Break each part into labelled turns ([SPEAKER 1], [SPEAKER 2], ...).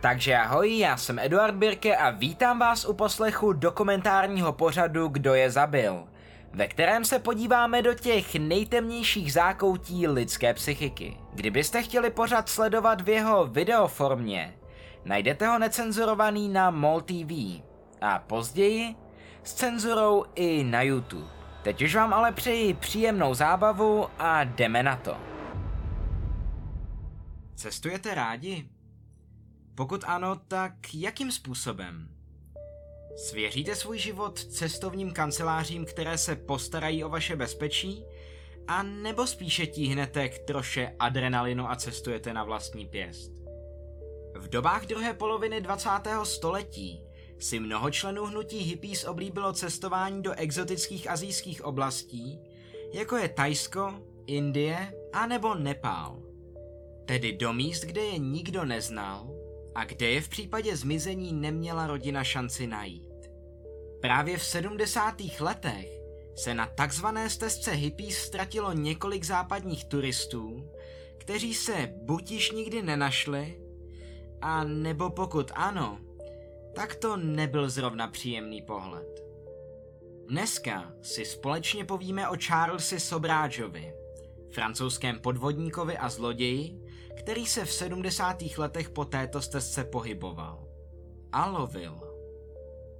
[SPEAKER 1] Takže ahoj, já jsem Eduard Birke a vítám vás u poslechu dokumentárního pořadu Kdo je zabil, ve kterém se podíváme do těch nejtemnějších zákoutí lidské psychiky. Kdybyste chtěli pořad sledovat v jeho videoformě, najdete ho necenzurovaný na MOL TV a později s cenzurou i na YouTube. Teď už vám ale přeji příjemnou zábavu a jdeme na to. Cestujete rádi? Pokud ano, tak jakým způsobem? Svěříte svůj život cestovním kancelářím, které se postarají o vaše bezpečí? A nebo spíše tíhnete k troše adrenalinu a cestujete na vlastní pěst? V dobách druhé poloviny 20. století si mnoho členů hnutí hippies oblíbilo cestování do exotických azijských oblastí, jako je Tajsko, Indie a nebo Nepál. Tedy do míst, kde je nikdo neznal a kde je v případě zmizení neměla rodina šanci najít. Právě v 70. letech se na takzvané stezce hippies ztratilo několik západních turistů, kteří se buď již nikdy nenašli, a nebo pokud ano, tak to nebyl zrovna příjemný pohled. Dneska si společně povíme o Charlesi Sobrážovi, francouzském podvodníkovi a zloději, který se v 70. letech po této stezce pohyboval. A lovil.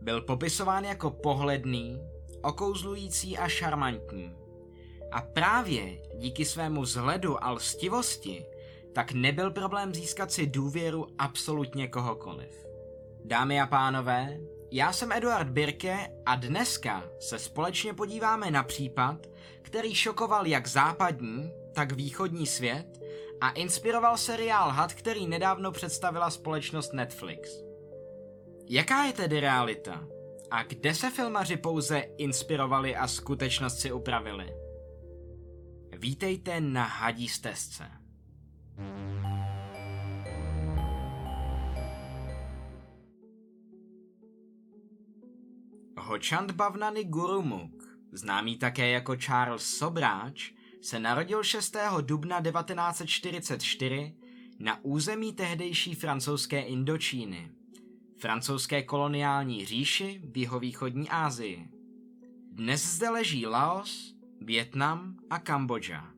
[SPEAKER 1] Byl popisován jako pohledný, okouzlující a šarmantní. A právě díky svému vzhledu a lstivosti tak nebyl problém získat si důvěru absolutně kohokoliv. Dámy a pánové, já jsem Eduard Birke a dneska se společně podíváme na případ, který šokoval jak západní, tak východní svět a inspiroval seriál Had, který nedávno představila společnost Netflix. Jaká je tedy realita? A kde se filmaři pouze inspirovali a skutečnost si upravili? Vítejte na Hadí stezce. Hochand Bavnani Gurumuk, známý také jako Charles Sobráč, se narodil 6. dubna 1944 na území tehdejší francouzské Indočíny, francouzské koloniální říši v jihovýchodní Asii. Dnes zde leží Laos, Vietnam a Kambodža.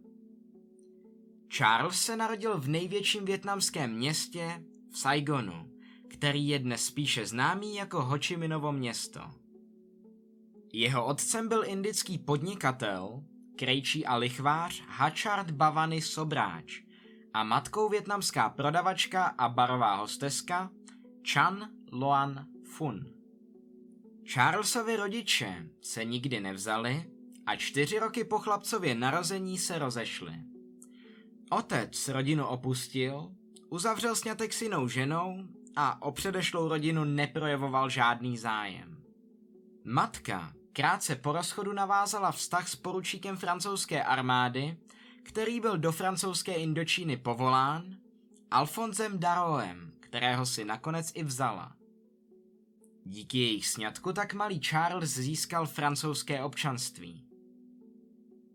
[SPEAKER 1] Charles se narodil v největším větnamském městě v Saigonu, který je dnes spíše známý jako Ho Chi Minovo město. Jeho otcem byl indický podnikatel, krejčí a lichvář Hachard Bavany Sobráč a matkou větnamská prodavačka a barová hosteska Chan Loan Fun. Charlesovi rodiče se nikdy nevzali a čtyři roky po chlapcově narození se rozešli. Otec rodinu opustil, uzavřel snětek s jinou ženou a o předešlou rodinu neprojevoval žádný zájem. Matka krátce po rozchodu navázala vztah s poručíkem francouzské armády, který byl do francouzské Indočíny povolán, Alfonzem Daroem, kterého si nakonec i vzala. Díky jejich sňatku tak malý Charles získal francouzské občanství.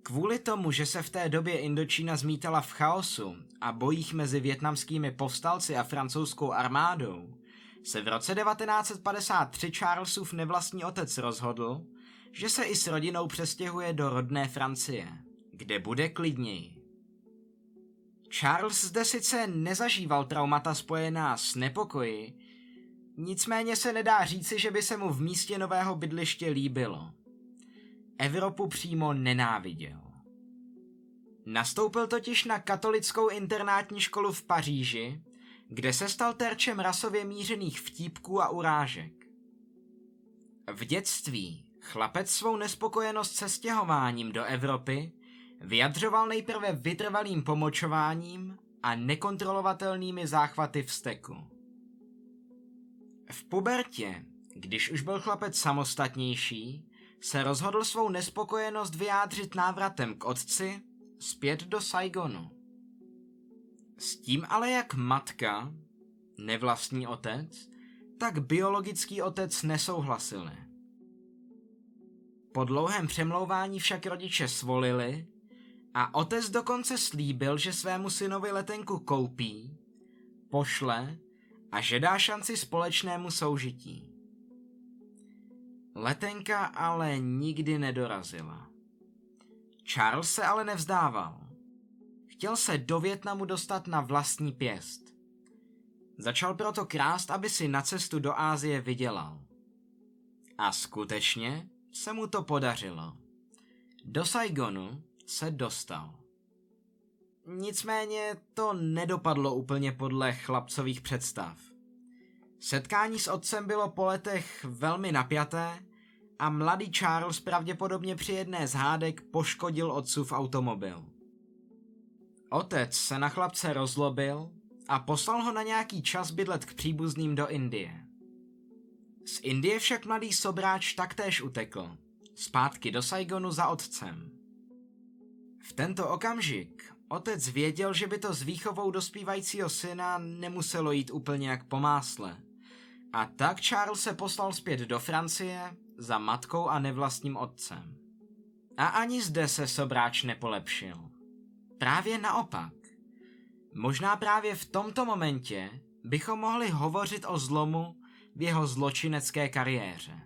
[SPEAKER 1] Kvůli tomu, že se v té době Indočína zmítala v chaosu a bojích mezi větnamskými povstalci a francouzskou armádou, se v roce 1953 Charlesův nevlastní otec rozhodl, že se i s rodinou přestěhuje do rodné Francie, kde bude klidněji. Charles zde sice nezažíval traumata spojená s nepokoji, nicméně se nedá říci, že by se mu v místě nového bydliště líbilo. Evropu přímo nenáviděl. Nastoupil totiž na katolickou internátní školu v Paříži, kde se stal terčem rasově mířených vtípků a urážek. V dětství chlapec svou nespokojenost se stěhováním do Evropy vyjadřoval nejprve vytrvalým pomočováním a nekontrolovatelnými záchvaty vzteku. V pubertě, když už byl chlapec samostatnější, se rozhodl svou nespokojenost vyjádřit návratem k otci zpět do Saigonu. S tím ale jak matka, nevlastní otec, tak biologický otec nesouhlasili. Po dlouhém přemlouvání však rodiče svolili a otec dokonce slíbil, že svému synovi letenku koupí, pošle a že dá šanci společnému soužití. Letenka ale nikdy nedorazila. Charles se ale nevzdával. Chtěl se do Větnamu dostat na vlastní pěst. Začal proto krást, aby si na cestu do Ázie vydělal. A skutečně se mu to podařilo. Do Saigonu se dostal. Nicméně to nedopadlo úplně podle chlapcových představ. Setkání s otcem bylo po letech velmi napjaté a mladý Charles pravděpodobně při jedné z hádek poškodil otcův automobil. Otec se na chlapce rozlobil a poslal ho na nějaký čas bydlet k příbuzným do Indie. Z Indie však mladý sobráč taktéž utekl, zpátky do Saigonu za otcem. V tento okamžik otec věděl, že by to s výchovou dospívajícího syna nemuselo jít úplně jak po másle. A tak Charles se poslal zpět do Francie za matkou a nevlastním otcem. A ani zde se sobráč nepolepšil. Právě naopak. Možná právě v tomto momentě bychom mohli hovořit o zlomu v jeho zločinecké kariéře.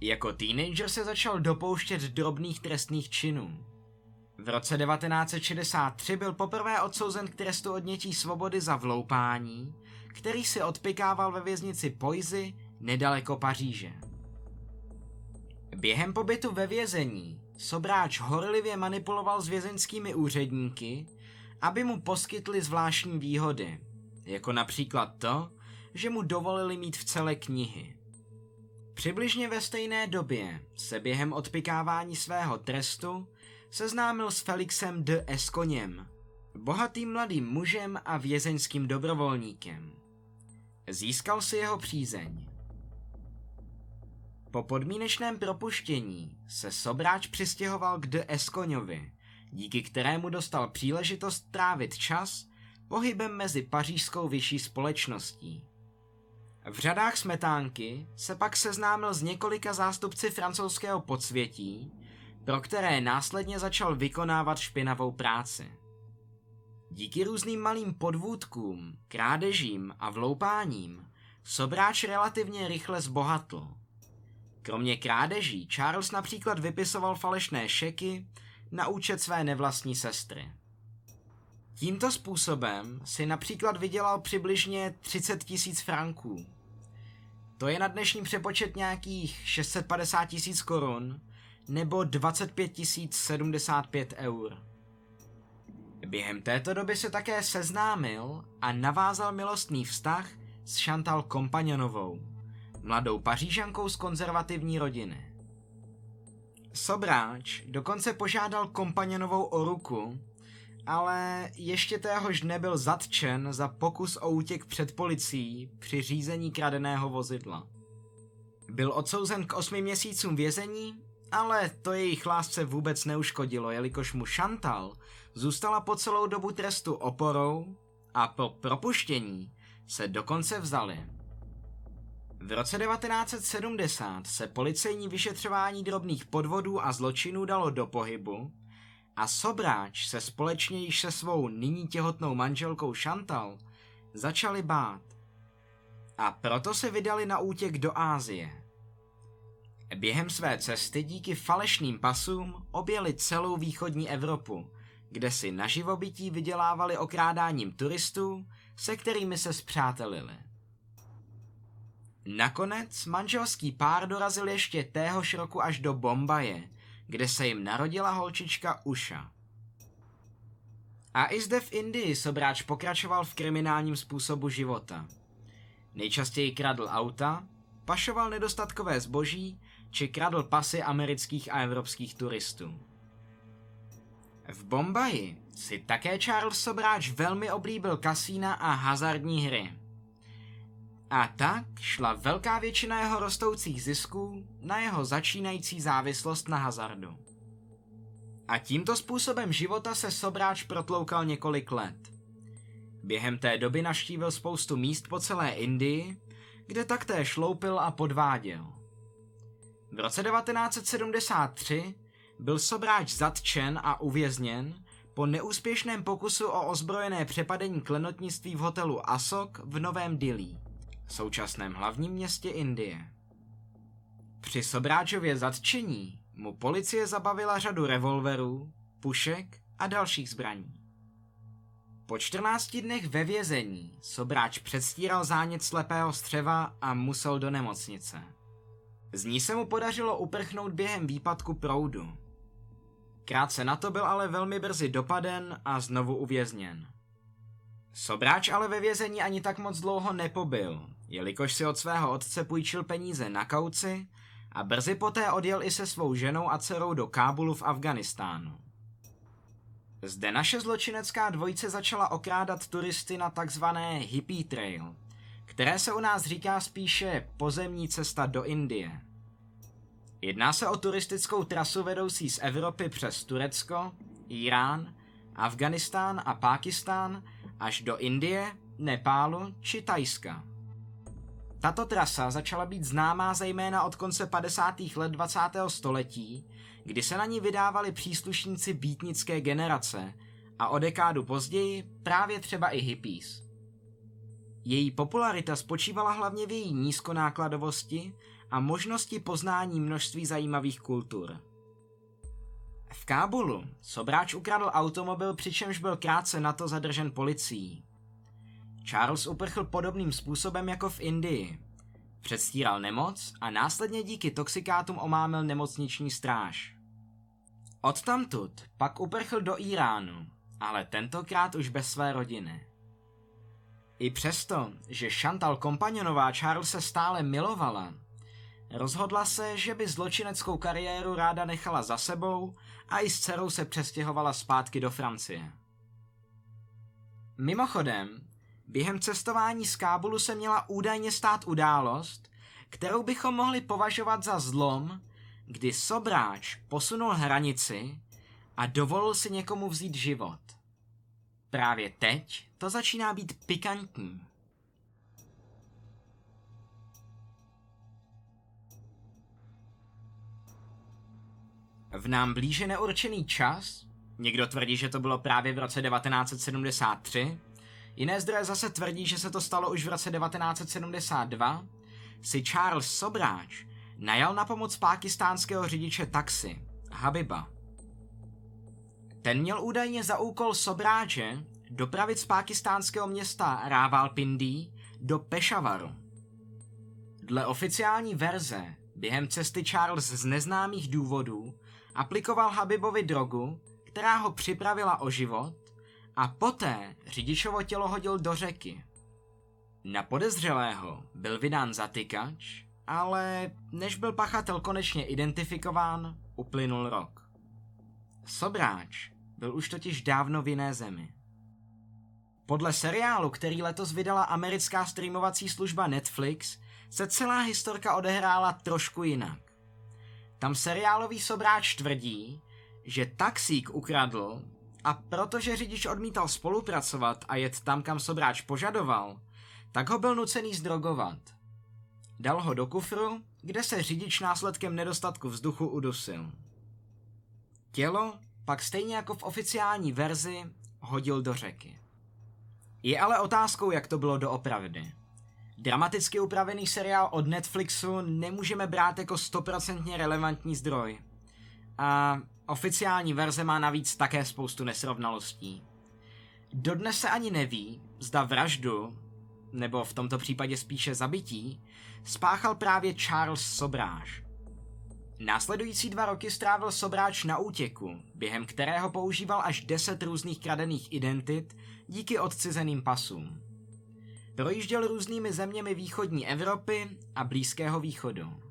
[SPEAKER 1] Jako teenager se začal dopouštět drobných trestných činů. V roce 1963 byl poprvé odsouzen k trestu odnětí svobody za vloupání, který si odpikával ve věznici Poisy nedaleko Paříže. Během pobytu ve vězení Sobráč horlivě manipuloval s vězeňskými úředníky, aby mu poskytli zvláštní výhody, jako například to, že mu dovolili mít v celé knihy. Přibližně ve stejné době se během odpikávání svého trestu seznámil s Felixem de Esconěm, bohatým mladým mužem a vězeňským dobrovolníkem. Získal si jeho přízeň. Po podmínečném propuštění se Sobráč přistěhoval k de Escoňovi, díky kterému dostal příležitost trávit čas pohybem mezi pařížskou vyšší společností. V řadách smetánky se pak seznámil s několika zástupci francouzského podsvětí, pro které následně začal vykonávat špinavou práci. Díky různým malým podvůdkům, krádežím a vloupáním Sobráč relativně rychle zbohatl. Kromě krádeží Charles například vypisoval falešné šeky na účet své nevlastní sestry. Tímto způsobem si například vydělal přibližně 30 tisíc franků. To je na dnešní přepočet nějakých 650 tisíc korun nebo 25 075 eur. Během této doby se také seznámil a navázal milostný vztah s Chantal Kompagnonovou, mladou pařížankou z konzervativní rodiny. Sobráč dokonce požádal Kompagnonovou o ruku, ale ještě téhož nebyl zatčen za pokus o útěk před policií při řízení kradeného vozidla. Byl odsouzen k osmi měsícům vězení ale to jejich lásce vůbec neuškodilo, jelikož mu Chantal zůstala po celou dobu trestu oporou a po propuštění se dokonce vzali. V roce 1970 se policejní vyšetřování drobných podvodů a zločinů dalo do pohybu a Sobráč se společně již se svou nyní těhotnou manželkou Chantal začali bát. A proto se vydali na útěk do Ázie. Během své cesty díky falešným pasům objeli celou východní Evropu, kde si na živobytí vydělávali okrádáním turistů, se kterými se zpřátelili. Nakonec manželský pár dorazil ještě téhož roku až do Bombaje, kde se jim narodila holčička Uša. A i zde v Indii sobráč pokračoval v kriminálním způsobu života. Nejčastěji kradl auta, pašoval nedostatkové zboží či kradl pasy amerických a evropských turistů. V Bombaji si také Charles Sobráč velmi oblíbil kasína a hazardní hry. A tak šla velká většina jeho rostoucích zisků na jeho začínající závislost na hazardu. A tímto způsobem života se Sobráč protloukal několik let. Během té doby naštívil spoustu míst po celé Indii, kde taktéž loupil a podváděl. V roce 1973 byl Sobráč zatčen a uvězněn po neúspěšném pokusu o ozbrojené přepadení klenotnictví v hotelu Asok v Novém Dili, současném hlavním městě Indie. Při Sobráčově zatčení mu policie zabavila řadu revolverů, pušek a dalších zbraní. Po 14 dnech ve vězení Sobráč předstíral zánět slepého střeva a musel do nemocnice. Z ní se mu podařilo uprchnout během výpadku proudu. Krátce na to byl ale velmi brzy dopaden a znovu uvězněn. Sobráč ale ve vězení ani tak moc dlouho nepobyl, jelikož si od svého otce půjčil peníze na kauci a brzy poté odjel i se svou ženou a dcerou do Kábulu v Afganistánu. Zde naše zločinecká dvojice začala okrádat turisty na takzvané hippie trail, které se u nás říká spíše pozemní cesta do Indie. Jedná se o turistickou trasu vedoucí z Evropy přes Turecko, Irán, Afganistán a Pákistán až do Indie, Nepálu či Tajska. Tato trasa začala být známá zejména od konce 50. let 20. století, kdy se na ní vydávali příslušníci býtnické generace a o dekádu později právě třeba i hippies. Její popularita spočívala hlavně v její nízkonákladovosti a možnosti poznání množství zajímavých kultur. V Kábulu Sobráč ukradl automobil, přičemž byl krátce na to zadržen policií. Charles uprchl podobným způsobem jako v Indii. Předstíral nemoc a následně díky toxikátům omámil nemocniční stráž. Odtamtud pak uprchl do Iránu, ale tentokrát už bez své rodiny. I přesto, že Chantal Kompanionová Charlesa stále milovala, rozhodla se, že by zločineckou kariéru ráda nechala za sebou a i s dcerou se přestěhovala zpátky do Francie. Mimochodem, během cestování z Kábulu se měla údajně stát událost, kterou bychom mohli považovat za zlom, kdy Sobráč posunul hranici a dovolil si někomu vzít život. Právě teď to začíná být pikantní. V nám blíže neurčený čas, někdo tvrdí, že to bylo právě v roce 1973, jiné zdroje zase tvrdí, že se to stalo už v roce 1972, si Charles Sobráč najal na pomoc pákistánského řidiče taxi, Habiba. Ten měl údajně za úkol Sobráče dopravit z pákistánského města Rávalpindi do Pešavaru. Dle oficiální verze během cesty Charles z neznámých důvodů aplikoval Habibovi drogu, která ho připravila o život a poté řidičovo tělo hodil do řeky. Na podezřelého byl vydán zatykač ale než byl pachatel konečně identifikován, uplynul rok. Sobráč byl už totiž dávno v jiné zemi. Podle seriálu, který letos vydala americká streamovací služba Netflix, se celá historka odehrála trošku jinak. Tam seriálový sobráč tvrdí, že taxík ukradl a protože řidič odmítal spolupracovat a jet tam, kam sobráč požadoval, tak ho byl nucený zdrogovat – Dal ho do kufru, kde se řidič následkem nedostatku vzduchu udusil. Tělo pak stejně jako v oficiální verzi hodil do řeky. Je ale otázkou, jak to bylo doopravdy. Dramaticky upravený seriál od Netflixu nemůžeme brát jako stoprocentně relevantní zdroj. A oficiální verze má navíc také spoustu nesrovnalostí. Dodnes se ani neví, zda vraždu, nebo v tomto případě spíše zabití, spáchal právě Charles Sobráš. Následující dva roky strávil Sobráč na útěku, během kterého používal až 10 různých kradených identit díky odcizeným pasům. Projížděl různými zeměmi východní Evropy a Blízkého východu.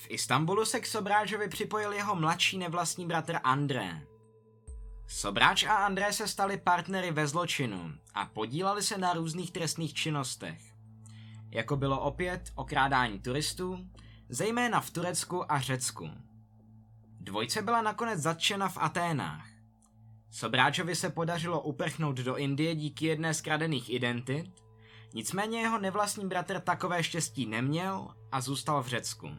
[SPEAKER 1] V Istanbulu se k Sobrážovi připojil jeho mladší nevlastní bratr André. Sobráč a André se stali partnery ve zločinu a podíleli se na různých trestných činnostech jako bylo opět okrádání turistů, zejména v Turecku a Řecku. Dvojce byla nakonec zatčena v Aténách. Sobráčovi se podařilo uprchnout do Indie díky jedné z kradených identit, nicméně jeho nevlastní bratr takové štěstí neměl a zůstal v Řecku.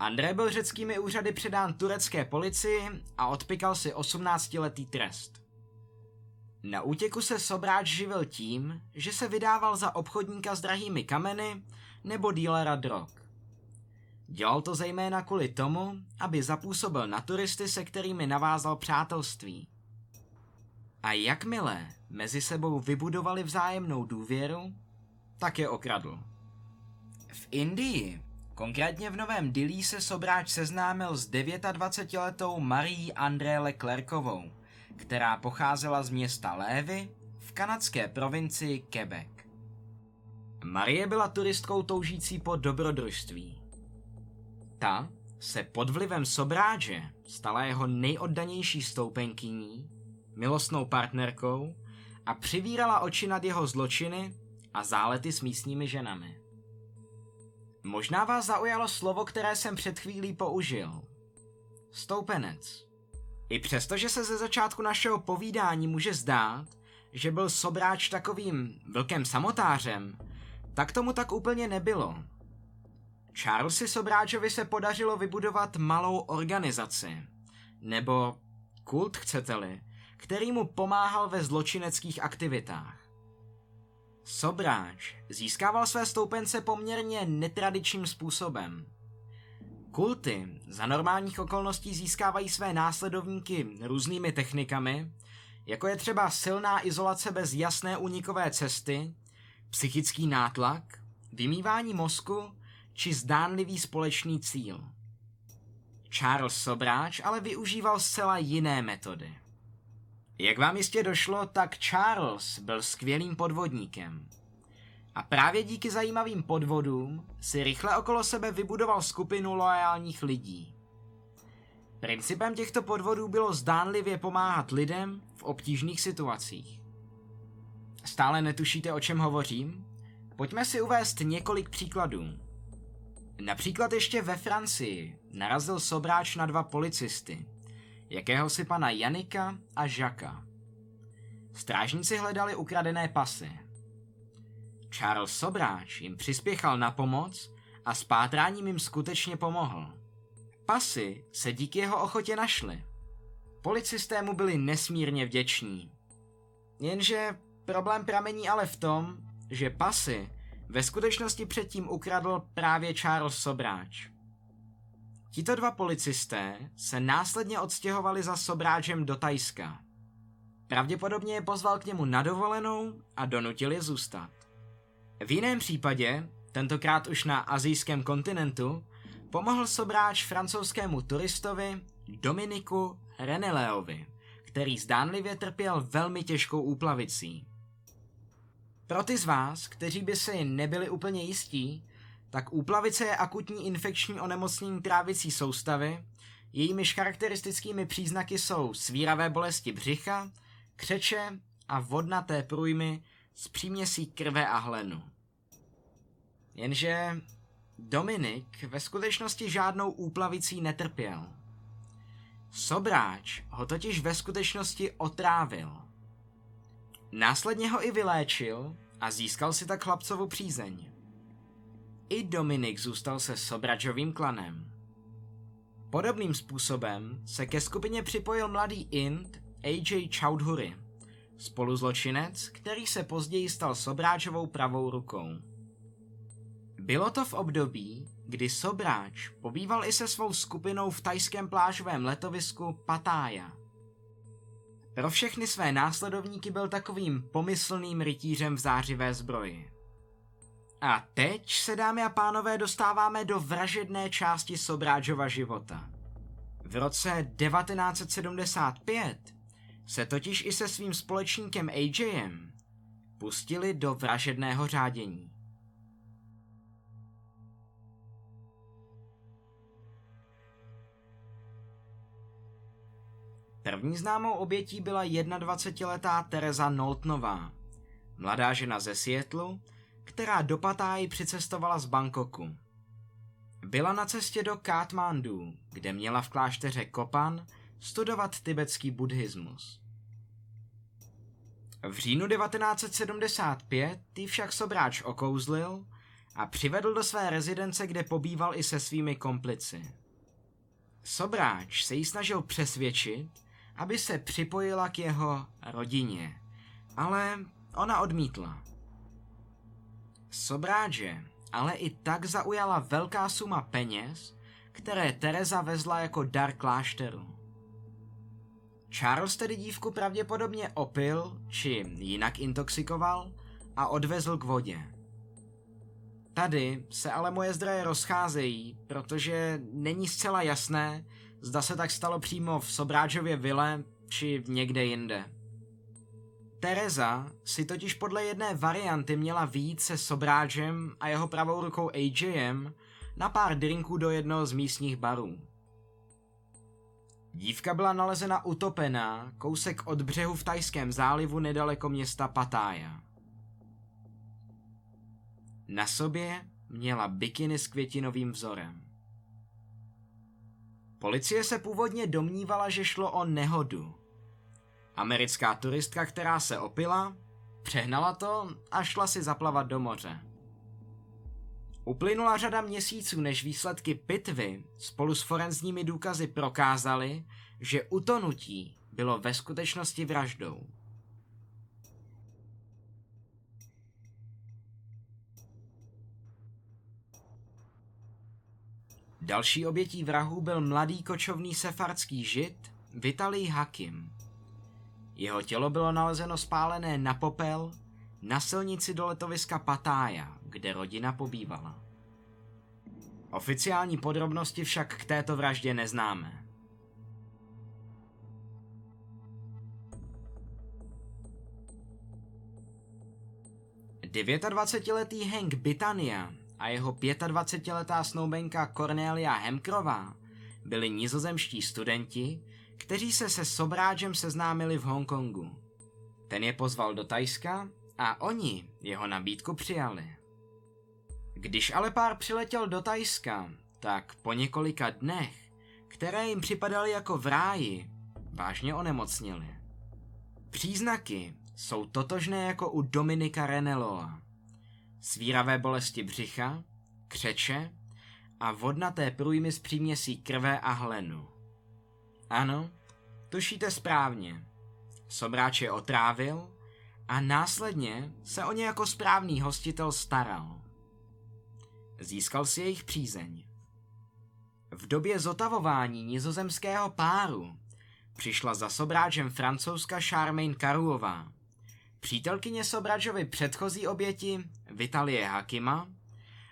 [SPEAKER 1] André byl řeckými úřady předán turecké policii a odpikal si 18-letý trest. Na útěku se Sobráč živil tím, že se vydával za obchodníka s drahými kameny nebo dílera drog. Dělal to zejména kvůli tomu, aby zapůsobil na turisty, se kterými navázal přátelství. A jakmile mezi sebou vybudovali vzájemnou důvěru, tak je okradl. V Indii, konkrétně v Novém Dilí, se Sobráč seznámil s 29-letou Marí André Leclercovou, která pocházela z města Lévy v kanadské provincii Quebec. Marie byla turistkou toužící po dobrodružství. Ta se pod vlivem Sobráže stala jeho nejoddanější stoupenkyní, milostnou partnerkou a přivírala oči nad jeho zločiny a zálety s místními ženami. Možná vás zaujalo slovo, které jsem před chvílí použil. Stoupenec. I přesto, že se ze začátku našeho povídání může zdát, že byl Sobráč takovým vlkem samotářem, tak tomu tak úplně nebylo. Charlesi Sobráčovi se podařilo vybudovat malou organizaci, nebo kult chcete-li, který mu pomáhal ve zločineckých aktivitách. Sobráč získával své stoupence poměrně netradičním způsobem. Kulty za normálních okolností získávají své následovníky různými technikami, jako je třeba silná izolace bez jasné únikové cesty, psychický nátlak, vymývání mozku či zdánlivý společný cíl. Charles Sobráč ale využíval zcela jiné metody. Jak vám jistě došlo, tak Charles byl skvělým podvodníkem. A právě díky zajímavým podvodům si rychle okolo sebe vybudoval skupinu loajálních lidí. Principem těchto podvodů bylo zdánlivě pomáhat lidem v obtížných situacích. Stále netušíte, o čem hovořím? Pojďme si uvést několik příkladů. Například ještě ve Francii narazil Sobráč na dva policisty, jakéhosi pana Janika a Žaka. Strážníci hledali ukradené pasy. Charles Sobráč jim přispěchal na pomoc a s pátráním jim skutečně pomohl. Pasy se díky jeho ochotě našly. Policisté mu byli nesmírně vděční. Jenže problém pramení ale v tom, že pasy ve skutečnosti předtím ukradl právě Charles Sobráč. Tito dva policisté se následně odstěhovali za Sobráčem do Tajska. Pravděpodobně je pozval k němu na dovolenou a donutil je zůstat. V jiném případě, tentokrát už na azijském kontinentu, pomohl Sobráč francouzskému turistovi Dominiku Reneleovi, který zdánlivě trpěl velmi těžkou úplavicí. Pro ty z vás, kteří by si nebyli úplně jistí, tak úplavice je akutní infekční onemocnění trávicí soustavy, jejímiž charakteristickými příznaky jsou svíravé bolesti břicha, křeče a vodnaté průjmy s příměsí krve a hlenu. Jenže Dominik ve skutečnosti žádnou úplavicí netrpěl. Sobráč ho totiž ve skutečnosti otrávil. Následně ho i vyléčil a získal si tak chlapcovu přízeň. I Dominik zůstal se Sobračovým klanem. Podobným způsobem se ke skupině připojil mladý Int AJ Chowdhury, spoluzločinec, který se později stal Sobráčovou pravou rukou. Bylo to v období, kdy Sobráč pobýval i se svou skupinou v tajském plážovém letovisku Patája. Pro všechny své následovníky byl takovým pomyslným rytířem v zářivé zbroji. A teď se, dámy a pánové, dostáváme do vražedné části Sobráčova života. V roce 1975 se totiž i se svým společníkem AJem pustili do vražedného řádění. První známou obětí byla 21-letá Teresa Noltnová, mladá žena ze Seattlu, která do Patáji přicestovala z Bangkoku. Byla na cestě do Katmandu, kde měla v klášteře Kopan studovat tibetský buddhismus. V říjnu 1975 ty však Sobráč okouzlil a přivedl do své rezidence, kde pobýval i se svými komplici. Sobráč se jí snažil přesvědčit, aby se připojila k jeho rodině, ale ona odmítla. Sobráže ale i tak zaujala velká suma peněz, které Teresa vezla jako dar klášteru. Charles tedy dívku pravděpodobně opil, či jinak intoxikoval a odvezl k vodě. Tady se ale moje zdroje rozcházejí, protože není zcela jasné, zda se tak stalo přímo v Sobráčově vile, či někde jinde. Teresa si totiž podle jedné varianty měla výjít se Sobráčem a jeho pravou rukou AJem na pár drinků do jednoho z místních barů. Dívka byla nalezena utopená kousek od břehu v Tajském zálivu nedaleko města Patája. Na sobě měla bikiny s květinovým vzorem. Policie se původně domnívala, že šlo o nehodu. Americká turistka, která se opila, přehnala to a šla si zaplavat do moře. Uplynula řada měsíců, než výsledky pitvy spolu s forenzními důkazy prokázaly, že utonutí bylo ve skutečnosti vraždou. Další obětí vrahů byl mladý kočovný sefardský žid Vitalij Hakim. Jeho tělo bylo nalezeno spálené na popel na silnici do letoviska Patája, kde rodina pobývala. Oficiální podrobnosti však k této vraždě neznáme. Devětadvacetiletý Hank Bitania a jeho 25-letá snoubenka Cornelia Hemkrová byli nizozemští studenti, kteří se se Sobráčem seznámili v Hongkongu. Ten je pozval do Tajska a oni jeho nabídku přijali. Když ale pár přiletěl do Tajska, tak po několika dnech, které jim připadaly jako v ráji, vážně onemocnili. Příznaky jsou totožné jako u Dominika Reneloa. Svíravé bolesti břicha, křeče a vodnaté průjmy s příměsí krve a hlenu. Ano, tušíte správně. Sobráč je otrávil a následně se o ně jako správný hostitel staral. Získal si jejich přízeň. V době zotavování nizozemského páru přišla za Sobráčem francouzska Charmaine Karuová, přítelkyně Sobráčovi předchozí oběti Vitalie Hakima,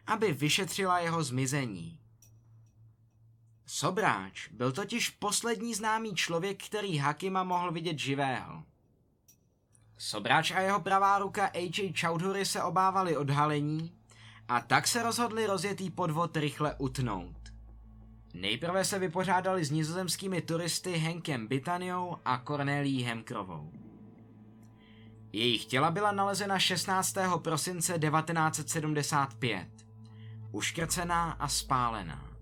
[SPEAKER 1] aby vyšetřila jeho zmizení. Sobráč byl totiž poslední známý člověk, který Hakima mohl vidět živého. Sobráč a jeho pravá ruka AJ Chowdhury se obávali odhalení a tak se rozhodli rozjetý podvod rychle utnout. Nejprve se vypořádali s nizozemskými turisty Henkem Bitaniou a Cornelí Hemkrovou. Jejich těla byla nalezena 16. prosince 1975, uškrcená a spálená.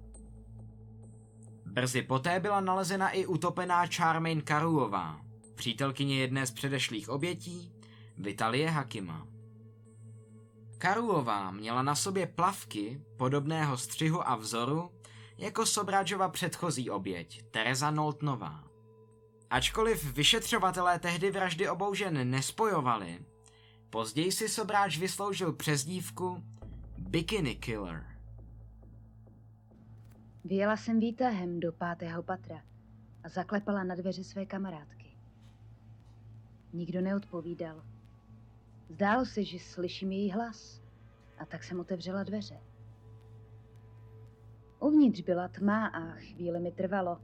[SPEAKER 1] Brzy poté byla nalezena i utopená Charmaine Karuová, přítelkyně jedné z předešlých obětí, Vitalie Hakima. Karuová měla na sobě plavky podobného střihu a vzoru jako Sobráčova předchozí oběť, Teresa Noltnová. Ačkoliv vyšetřovatelé tehdy vraždy obou žen nespojovali, později si Sobráč vysloužil přezdívku Bikini Killer.
[SPEAKER 2] Vyjela jsem výtahem do pátého patra a zaklepala na dveře své kamarádky. Nikdo neodpovídal. Zdálo se, že slyším její hlas a tak jsem otevřela dveře. Uvnitř byla tma a chvíli mi trvalo,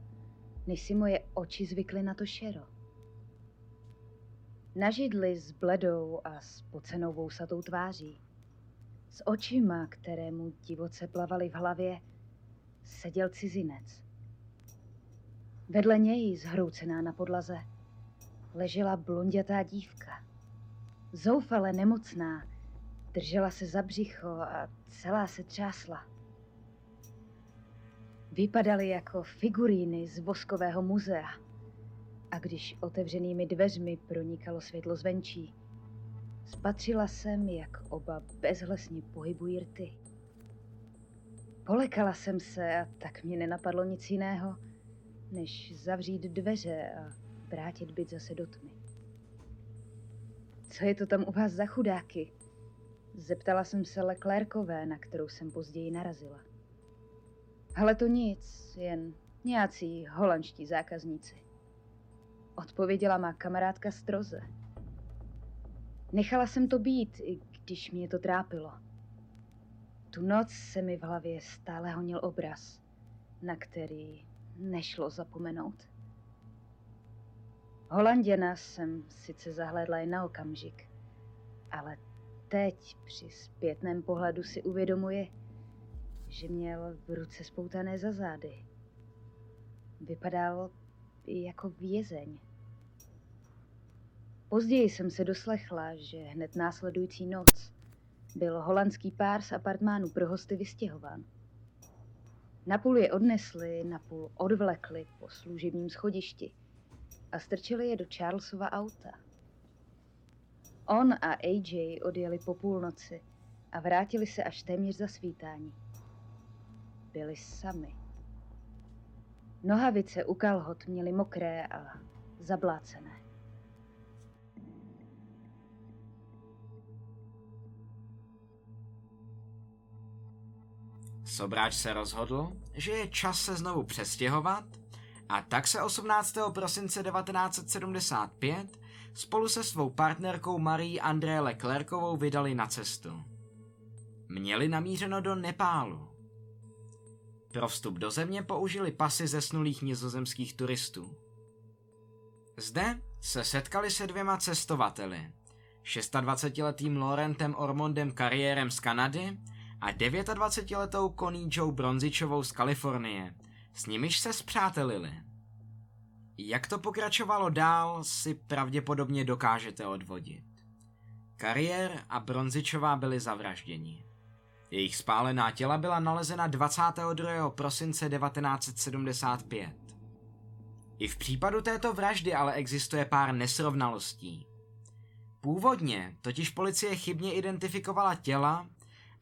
[SPEAKER 2] než si moje oči zvykly na to šero. Na židli s bledou a s pocenou vousatou tváří, s očima, které mu divoce plavaly v hlavě, seděl cizinec. Vedle něj, zhroucená na podlaze, ležela blondětá dívka. Zoufale nemocná, držela se za břicho a celá se třásla. Vypadaly jako figuríny z voskového muzea. A když otevřenými dveřmi pronikalo světlo zvenčí, Spatřila jsem, jak oba bezhlesně pohybují rty. Polekala jsem se a tak mě nenapadlo nic jiného, než zavřít dveře a vrátit byt zase do tmy. Co je to tam u vás za chudáky? Zeptala jsem se Leclercové, na kterou jsem později narazila. Ale to nic, jen nějací holandští zákazníci. Odpověděla má kamarádka Stroze. Nechala jsem to být, i když mě to trápilo. Tu noc se mi v hlavě stále honil obraz, na který nešlo zapomenout. Holanděna jsem sice zahledla jen na okamžik, ale teď při zpětném pohledu si uvědomuje, že měl v ruce spoutané za zády. Vypadal jako vězeň. Později jsem se doslechla, že hned následující noc byl holandský pár z apartmánu pro hosty vystěhován. Napůl je odnesli, napůl odvlekli po služebním schodišti a strčili je do Charlesova auta. On a AJ odjeli po půlnoci a vrátili se až téměř za svítání. Byli sami. Nohavice u kalhot měly mokré a zablácené.
[SPEAKER 1] Sobráč se rozhodl, že je čas se znovu přestěhovat a tak se 18. prosince 1975 spolu se svou partnerkou Marie André Leclercovou vydali na cestu. Měli namířeno do Nepálu. Pro vstup do země použili pasy zesnulých nizozemských turistů. Zde se setkali se dvěma cestovateli, 26-letým Laurentem Ormondem kariérem z Kanady a 29-letou Connie Joe Bronzičovou z Kalifornie, s nimiž se zpřátelili. Jak to pokračovalo dál, si pravděpodobně dokážete odvodit. Kariér a Bronzičová byli zavražděni. Jejich spálená těla byla nalezena 22. prosince 1975. I v případu této vraždy ale existuje pár nesrovnalostí. Původně totiž policie chybně identifikovala těla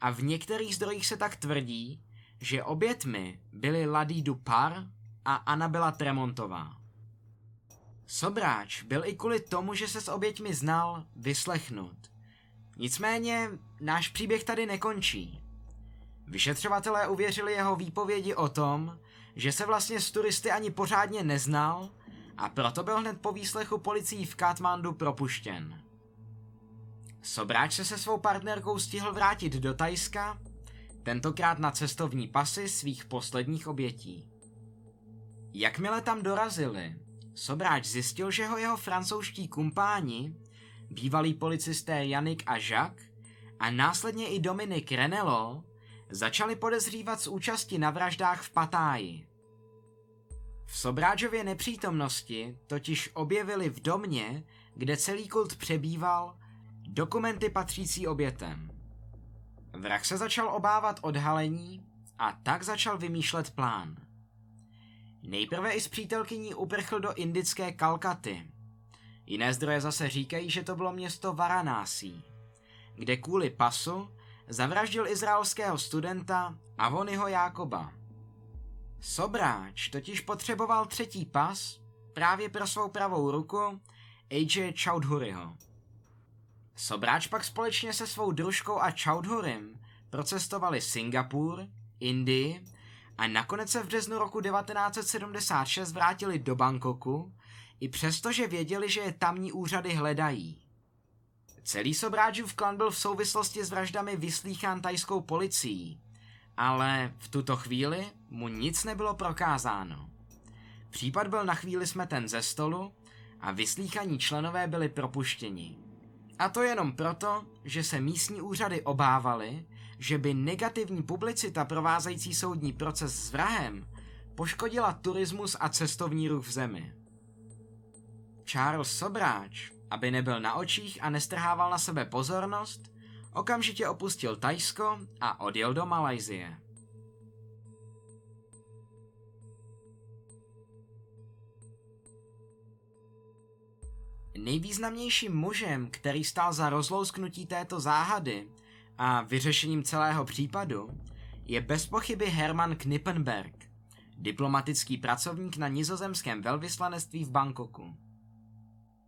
[SPEAKER 1] a v některých zdrojích se tak tvrdí, že obětmi byly Ladí Dupar a Anabela Tremontová. Sobráč byl i kvůli tomu, že se s oběťmi znal, vyslechnut. Nicméně náš příběh tady nekončí. Vyšetřovatelé uvěřili jeho výpovědi o tom, že se vlastně s turisty ani pořádně neznal a proto byl hned po výslechu policií v Katmandu propuštěn. Sobráč se se svou partnerkou stihl vrátit do Tajska, tentokrát na cestovní pasy svých posledních obětí. Jakmile tam dorazili, Sobráč zjistil, že ho jeho francouzští kumpáni, bývalí policisté Janik a Jacques a následně i Dominik Renelo, začali podezřívat z účasti na vraždách v Patáji. V Sobráčově nepřítomnosti totiž objevili v domě, kde celý kult přebýval, dokumenty patřící obětem. Vrah se začal obávat odhalení a tak začal vymýšlet plán. Nejprve i s přítelkyní uprchl do indické Kalkaty. Jiné zdroje zase říkají, že to bylo město Varanásí, kde kvůli pasu zavraždil izraelského studenta Avonyho Jákoba. Sobráč totiž potřeboval třetí pas právě pro svou pravou ruku AJ Chaudhuryho. Sobráč pak společně se svou družkou a Chaudhurym procestovali Singapur, Indii a nakonec se v březnu roku 1976 vrátili do Bangkoku, i přesto, že věděli, že je tamní úřady hledají. Celý Sobráčův klan byl v souvislosti s vraždami vyslýchán tajskou policií, ale v tuto chvíli mu nic nebylo prokázáno. Případ byl na chvíli smeten ze stolu a vyslíchaní členové byli propuštěni. A to jenom proto, že se místní úřady obávaly, že by negativní publicita provázející soudní proces s vrahem poškodila turismus a cestovní ruch v zemi. Charles Sobráč, aby nebyl na očích a nestrhával na sebe pozornost, okamžitě opustil Tajsko a odjel do Malajzie. Nejvýznamnějším mužem, který stál za rozlousknutí této záhady a vyřešením celého případu, je bez pochyby Herman Knippenberg, diplomatický pracovník na nizozemském velvyslanectví v Bangkoku.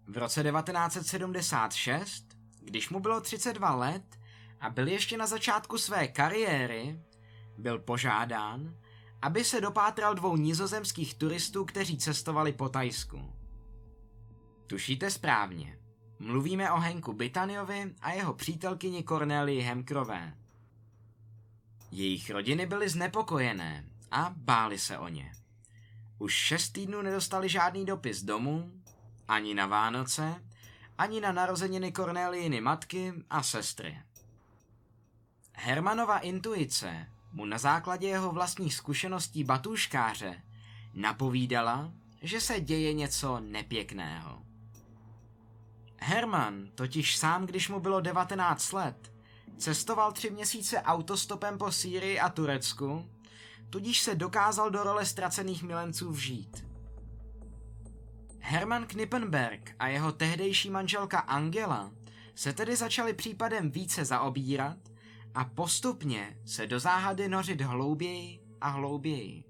[SPEAKER 1] V roce 1976, když mu bylo 32 let a byl ještě na začátku své kariéry, byl požádán, aby se dopátral dvou nizozemských turistů, kteří cestovali po Tajsku. Tušíte správně. Mluvíme o Henku Bitaniovi a jeho přítelkyni Cornelii Hemkrové. Jejich rodiny byly znepokojené a báli se o ně. Už šest týdnů nedostali žádný dopis domů, ani na Vánoce, ani na narozeniny Corneliiny matky a sestry. Hermanova intuice mu na základě jeho vlastních zkušeností batůškáře napovídala, že se děje něco nepěkného. Herman totiž sám, když mu bylo 19 let, cestoval tři měsíce autostopem po Sýrii a Turecku, tudíž se dokázal do role ztracených milenců vžít. Herman Knippenberg a jeho tehdejší manželka Angela se tedy začali případem více zaobírat a postupně se do záhady nořit hlouběji a hlouběji.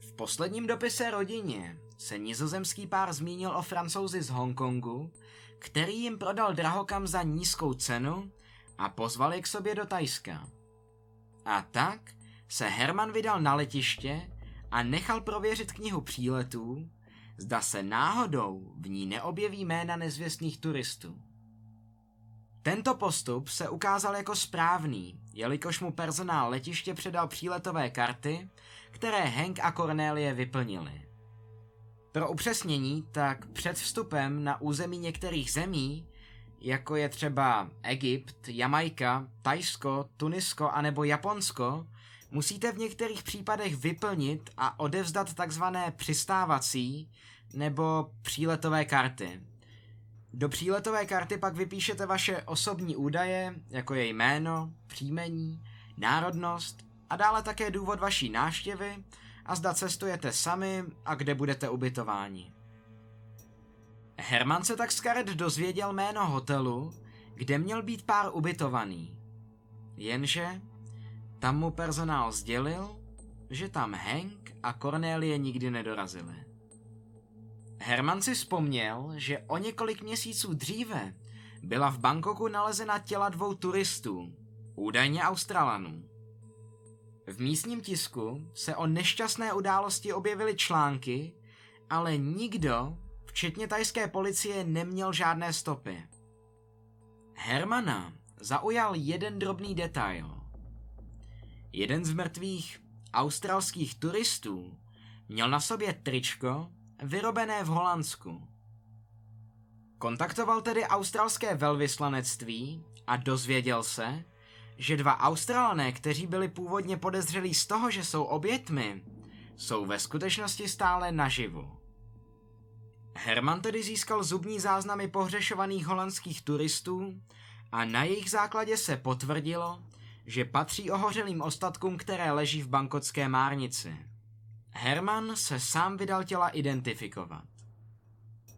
[SPEAKER 1] V posledním dopise rodině se nizozemský pár zmínil o francouzi z Hongkongu, který jim prodal drahokam za nízkou cenu a pozval je k sobě do Tajska. A tak se Herman vydal na letiště a nechal prověřit knihu příletů, zda se náhodou v ní neobjeví jména nezvěstných turistů. Tento postup se ukázal jako správný, jelikož mu personál letiště předal příletové karty, které Hank a Cornélie vyplnili. Pro upřesnění, tak před vstupem na území některých zemí, jako je třeba Egypt, Jamajka, Tajsko, Tunisko anebo Japonsko, musíte v některých případech vyplnit a odevzdat takzvané přistávací nebo příletové karty. Do příletové karty pak vypíšete vaše osobní údaje, jako je jméno, příjmení, národnost a dále také důvod vaší návštěvy a zda cestujete sami a kde budete ubytováni. Herman se tak z karet dozvěděl jméno hotelu, kde měl být pár ubytovaný. Jenže tam mu personál sdělil, že tam Hank a Cornélie nikdy nedorazili. Herman si vzpomněl, že o několik měsíců dříve byla v Bangkoku nalezena těla dvou turistů, údajně Australanů. V místním tisku se o nešťastné události objevily články, ale nikdo, včetně tajské policie, neměl žádné stopy. Hermana zaujal jeden drobný detail. Jeden z mrtvých australských turistů měl na sobě tričko vyrobené v Holandsku. Kontaktoval tedy australské velvyslanectví a dozvěděl se, že dva Australané, kteří byli původně podezřelí z toho, že jsou obětmi, jsou ve skutečnosti stále naživu. Herman tedy získal zubní záznamy pohřešovaných holandských turistů a na jejich základě se potvrdilo, že patří ohořelým ostatkům, které leží v bankotské márnici. Herman se sám vydal těla identifikovat.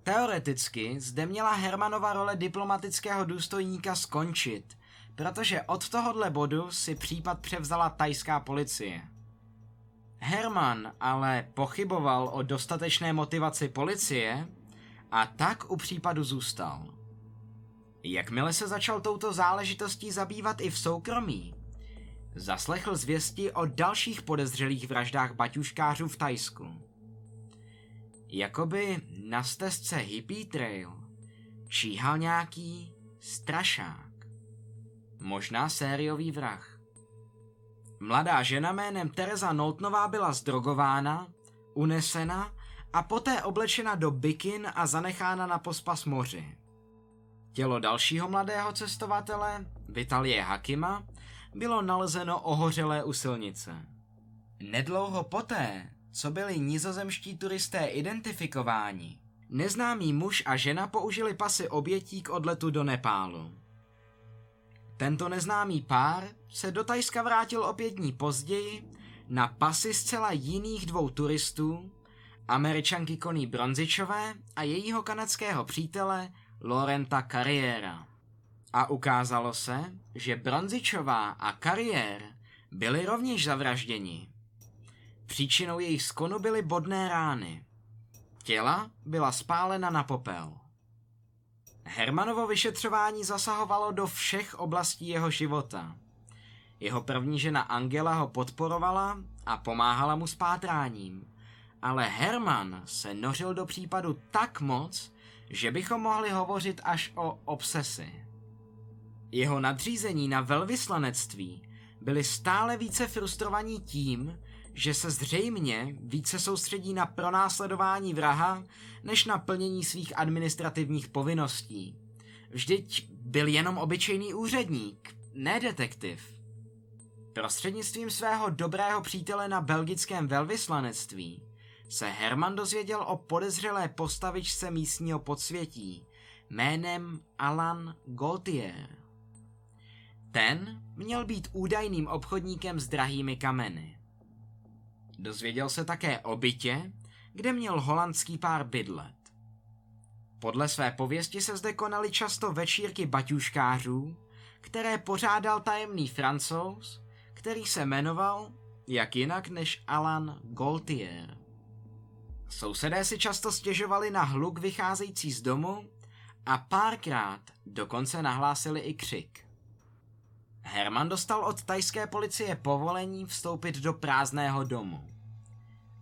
[SPEAKER 1] Teoreticky zde měla Hermanova role diplomatického důstojníka skončit, protože od tohohle bodu si případ převzala tajská policie. Herman ale pochyboval o dostatečné motivaci policie a tak u případu zůstal. Jakmile se začal touto záležitostí zabývat i v soukromí, zaslechl zvěsti o dalších podezřelých vraždách baťuškářů v Tajsku. Jakoby na stezce Hippie Trail číhal nějaký strašák. Možná sériový vrah. Mladá žena jménem Teresa Noltnová byla zdrogována, unesena a poté oblečena do bikin a zanechána na pospas moři. Tělo dalšího mladého cestovatele, Vitalie Hakima, bylo nalezeno ohořelé u silnice. Nedlouho poté, co byli nizozemští turisté identifikováni, neznámý muž a žena použili pasy obětí k odletu do Nepálu. Tento neznámý pár se do Tajska vrátil o pět dní později na pasy zcela jiných dvou turistů američanky Connie Bronzičové a jejího kanadského přítele Lorenta Carriera. A ukázalo se, že Bronzičová a Carrier byli rovněž zavražděni. Příčinou jejich skonu byly bodné rány. Těla byla spálena na popel. Hermanovo vyšetřování zasahovalo do všech oblastí jeho života. Jeho první žena Angela ho podporovala a pomáhala mu s pátráním. Ale Herman se nořil do případu tak moc, že bychom mohli hovořit až o obsesi. Jeho nadřízení na velvyslanectví byli stále více frustrovaní tím, že se zřejmě více soustředí na pronásledování vraha, než na plnění svých administrativních povinností. Vždyť byl jenom obyčejný úředník, ne detektiv. Prostřednictvím svého dobrého přítele na belgickém velvyslanectví se Herman dozvěděl o podezřelé postavičce místního podsvětí jménem Alan Gaultier. Ten měl být údajným obchodníkem s drahými kameny. Dozvěděl se také o bytě, kde měl holandský pár bydlet. Podle své pověsti se zde konaly často večírky baťuškářů, které pořádal tajemný francouz, který se jmenoval jak jinak než Alan Gaultier. Sousedé si často stěžovali na hluk vycházející z domu a párkrát dokonce nahlásili i křik. Herman dostal od tajské policie povolení vstoupit do prázdného domu.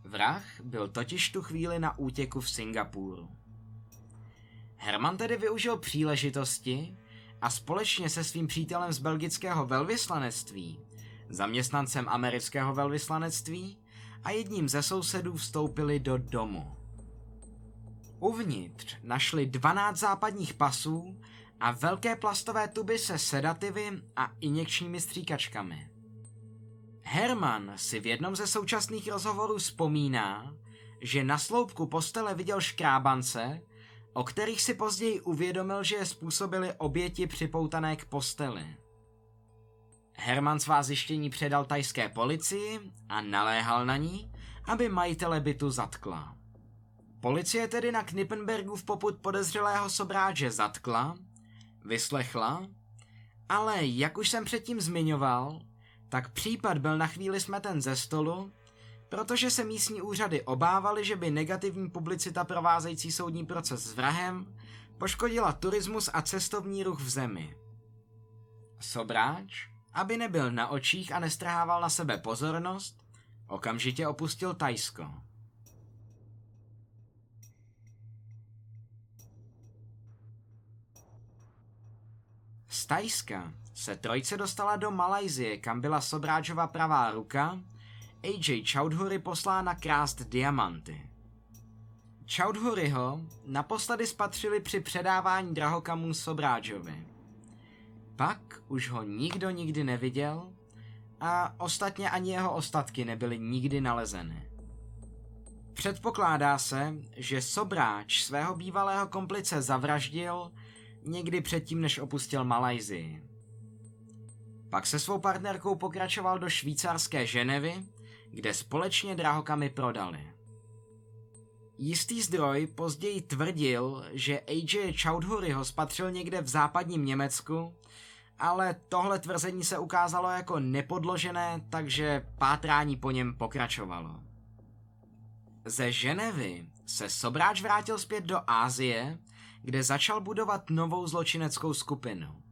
[SPEAKER 1] Vrah byl totiž tu chvíli na útěku v Singapuru. Herman tedy využil příležitosti a společně se svým přítelem z belgického velvyslanectví, zaměstnancem amerického velvyslanectví a jedním ze sousedů vstoupili do domu. Uvnitř našli 12 západních pasů a velké plastové tuby se sedativy a injekčními stříkačkami. Herman si v jednom ze současných rozhovorů vzpomíná, že na sloupku postele viděl škrábance, o kterých si později uvědomil, že je způsobili oběti připoutané k posteli. Herman svá zjištění předal tajské policii a naléhal na ní, aby majitele bytu zatkla. Policie tedy na Knippenbergu v poput podezřelého sobráče zatkla vyslechla, ale jak už jsem předtím zmiňoval, tak případ byl na chvíli smeten ze stolu, protože se místní úřady obávaly, že by negativní publicita provázející soudní proces s vrahem poškodila turismus a cestovní ruch v zemi. Sobráč, aby nebyl na očích a nestrhával na sebe pozornost, okamžitě opustil Tajsko. Z Tajska se trojce dostala do Malajzie, kam byla Sobráčova pravá ruka, AJ Chowdhury poslána krást diamanty. Chowdhuryho naposledy spatřili při předávání drahokamů Sobráčovi. Pak už ho nikdo nikdy neviděl a ostatně ani jeho ostatky nebyly nikdy nalezeny. Předpokládá se, že Sobráč svého bývalého komplice zavraždil někdy předtím, než opustil Malajzii. Pak se svou partnerkou pokračoval do švýcarské Ženevy, kde společně drahokamy prodali. Jistý zdroj později tvrdil, že AJ Chowdhury ho spatřil někde v západním Německu, ale tohle tvrzení se ukázalo jako nepodložené, takže pátrání po něm pokračovalo. Ze Ženevy se Sobráč vrátil zpět do Ázie, kde začal budovat novou zločineckou skupinu.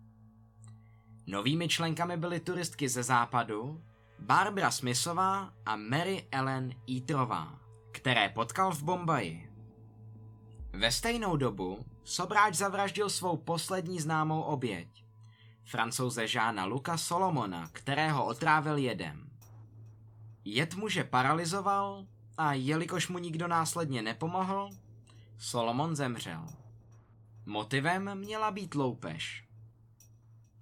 [SPEAKER 1] Novými členkami byly turistky ze západu, Barbara Smithová a Mary Ellen Eatrová, které potkal v Bombaji. Ve stejnou dobu Sobráč zavraždil svou poslední známou oběť, francouze Žána Luka Solomona, kterého otrávil jedem. Jed muže paralizoval a jelikož mu nikdo následně nepomohl, Solomon zemřel. Motivem měla být loupež.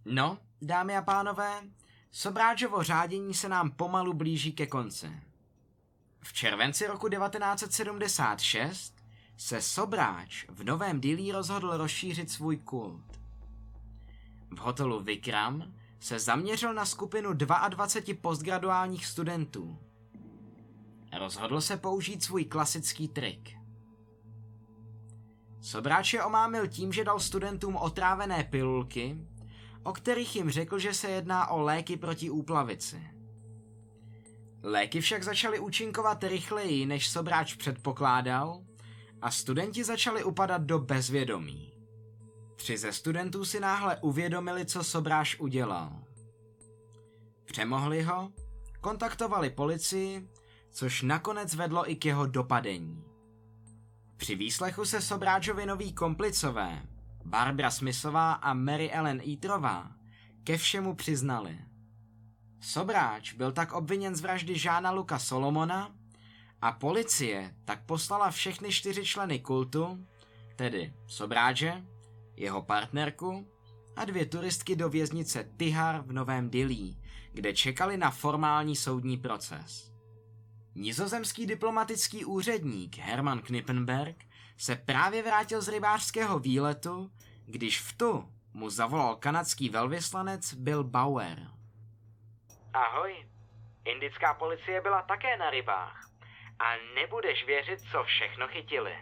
[SPEAKER 1] No, dámy a pánové, Sobráčovo řádění se nám pomalu blíží ke konci. V červenci roku 1976 se Sobráč v Novém Dilí rozhodl rozšířit svůj kult. V hotelu Vikram se zaměřil na skupinu 22 postgraduálních studentů. rozhodl se použít svůj klasický trik. Sobráče omámil tím, že dal studentům otrávené pilulky, o kterých jim řekl, že se jedná o léky proti úplavici. Léky však začaly účinkovat rychleji, než Sobráč předpokládal a studenti začali upadat do bezvědomí. Tři ze studentů si náhle uvědomili, co Sobráš udělal. Přemohli ho, kontaktovali policii, což nakonec vedlo i k jeho dopadení. Při výslechu se Sobráčovi noví komplicové, Barbara Smithová a Mary Ellen Eaterová, ke všemu přiznali. Sobráč byl tak obviněn z vraždy Žána Luka Solomona a policie tak poslala všechny čtyři členy kultu, tedy Sobráče, jeho partnerku a dvě turistky do věznice Tihar v Novém Dilí, kde čekali na formální soudní proces. Nizozemský diplomatický úředník Herman Knippenberg se právě vrátil z rybářského výletu, když v tu mu zavolal kanadský velvyslanec Bill Bauer.
[SPEAKER 3] Ahoj, indická policie byla také na rybách a nebudeš věřit, co všechno chytili.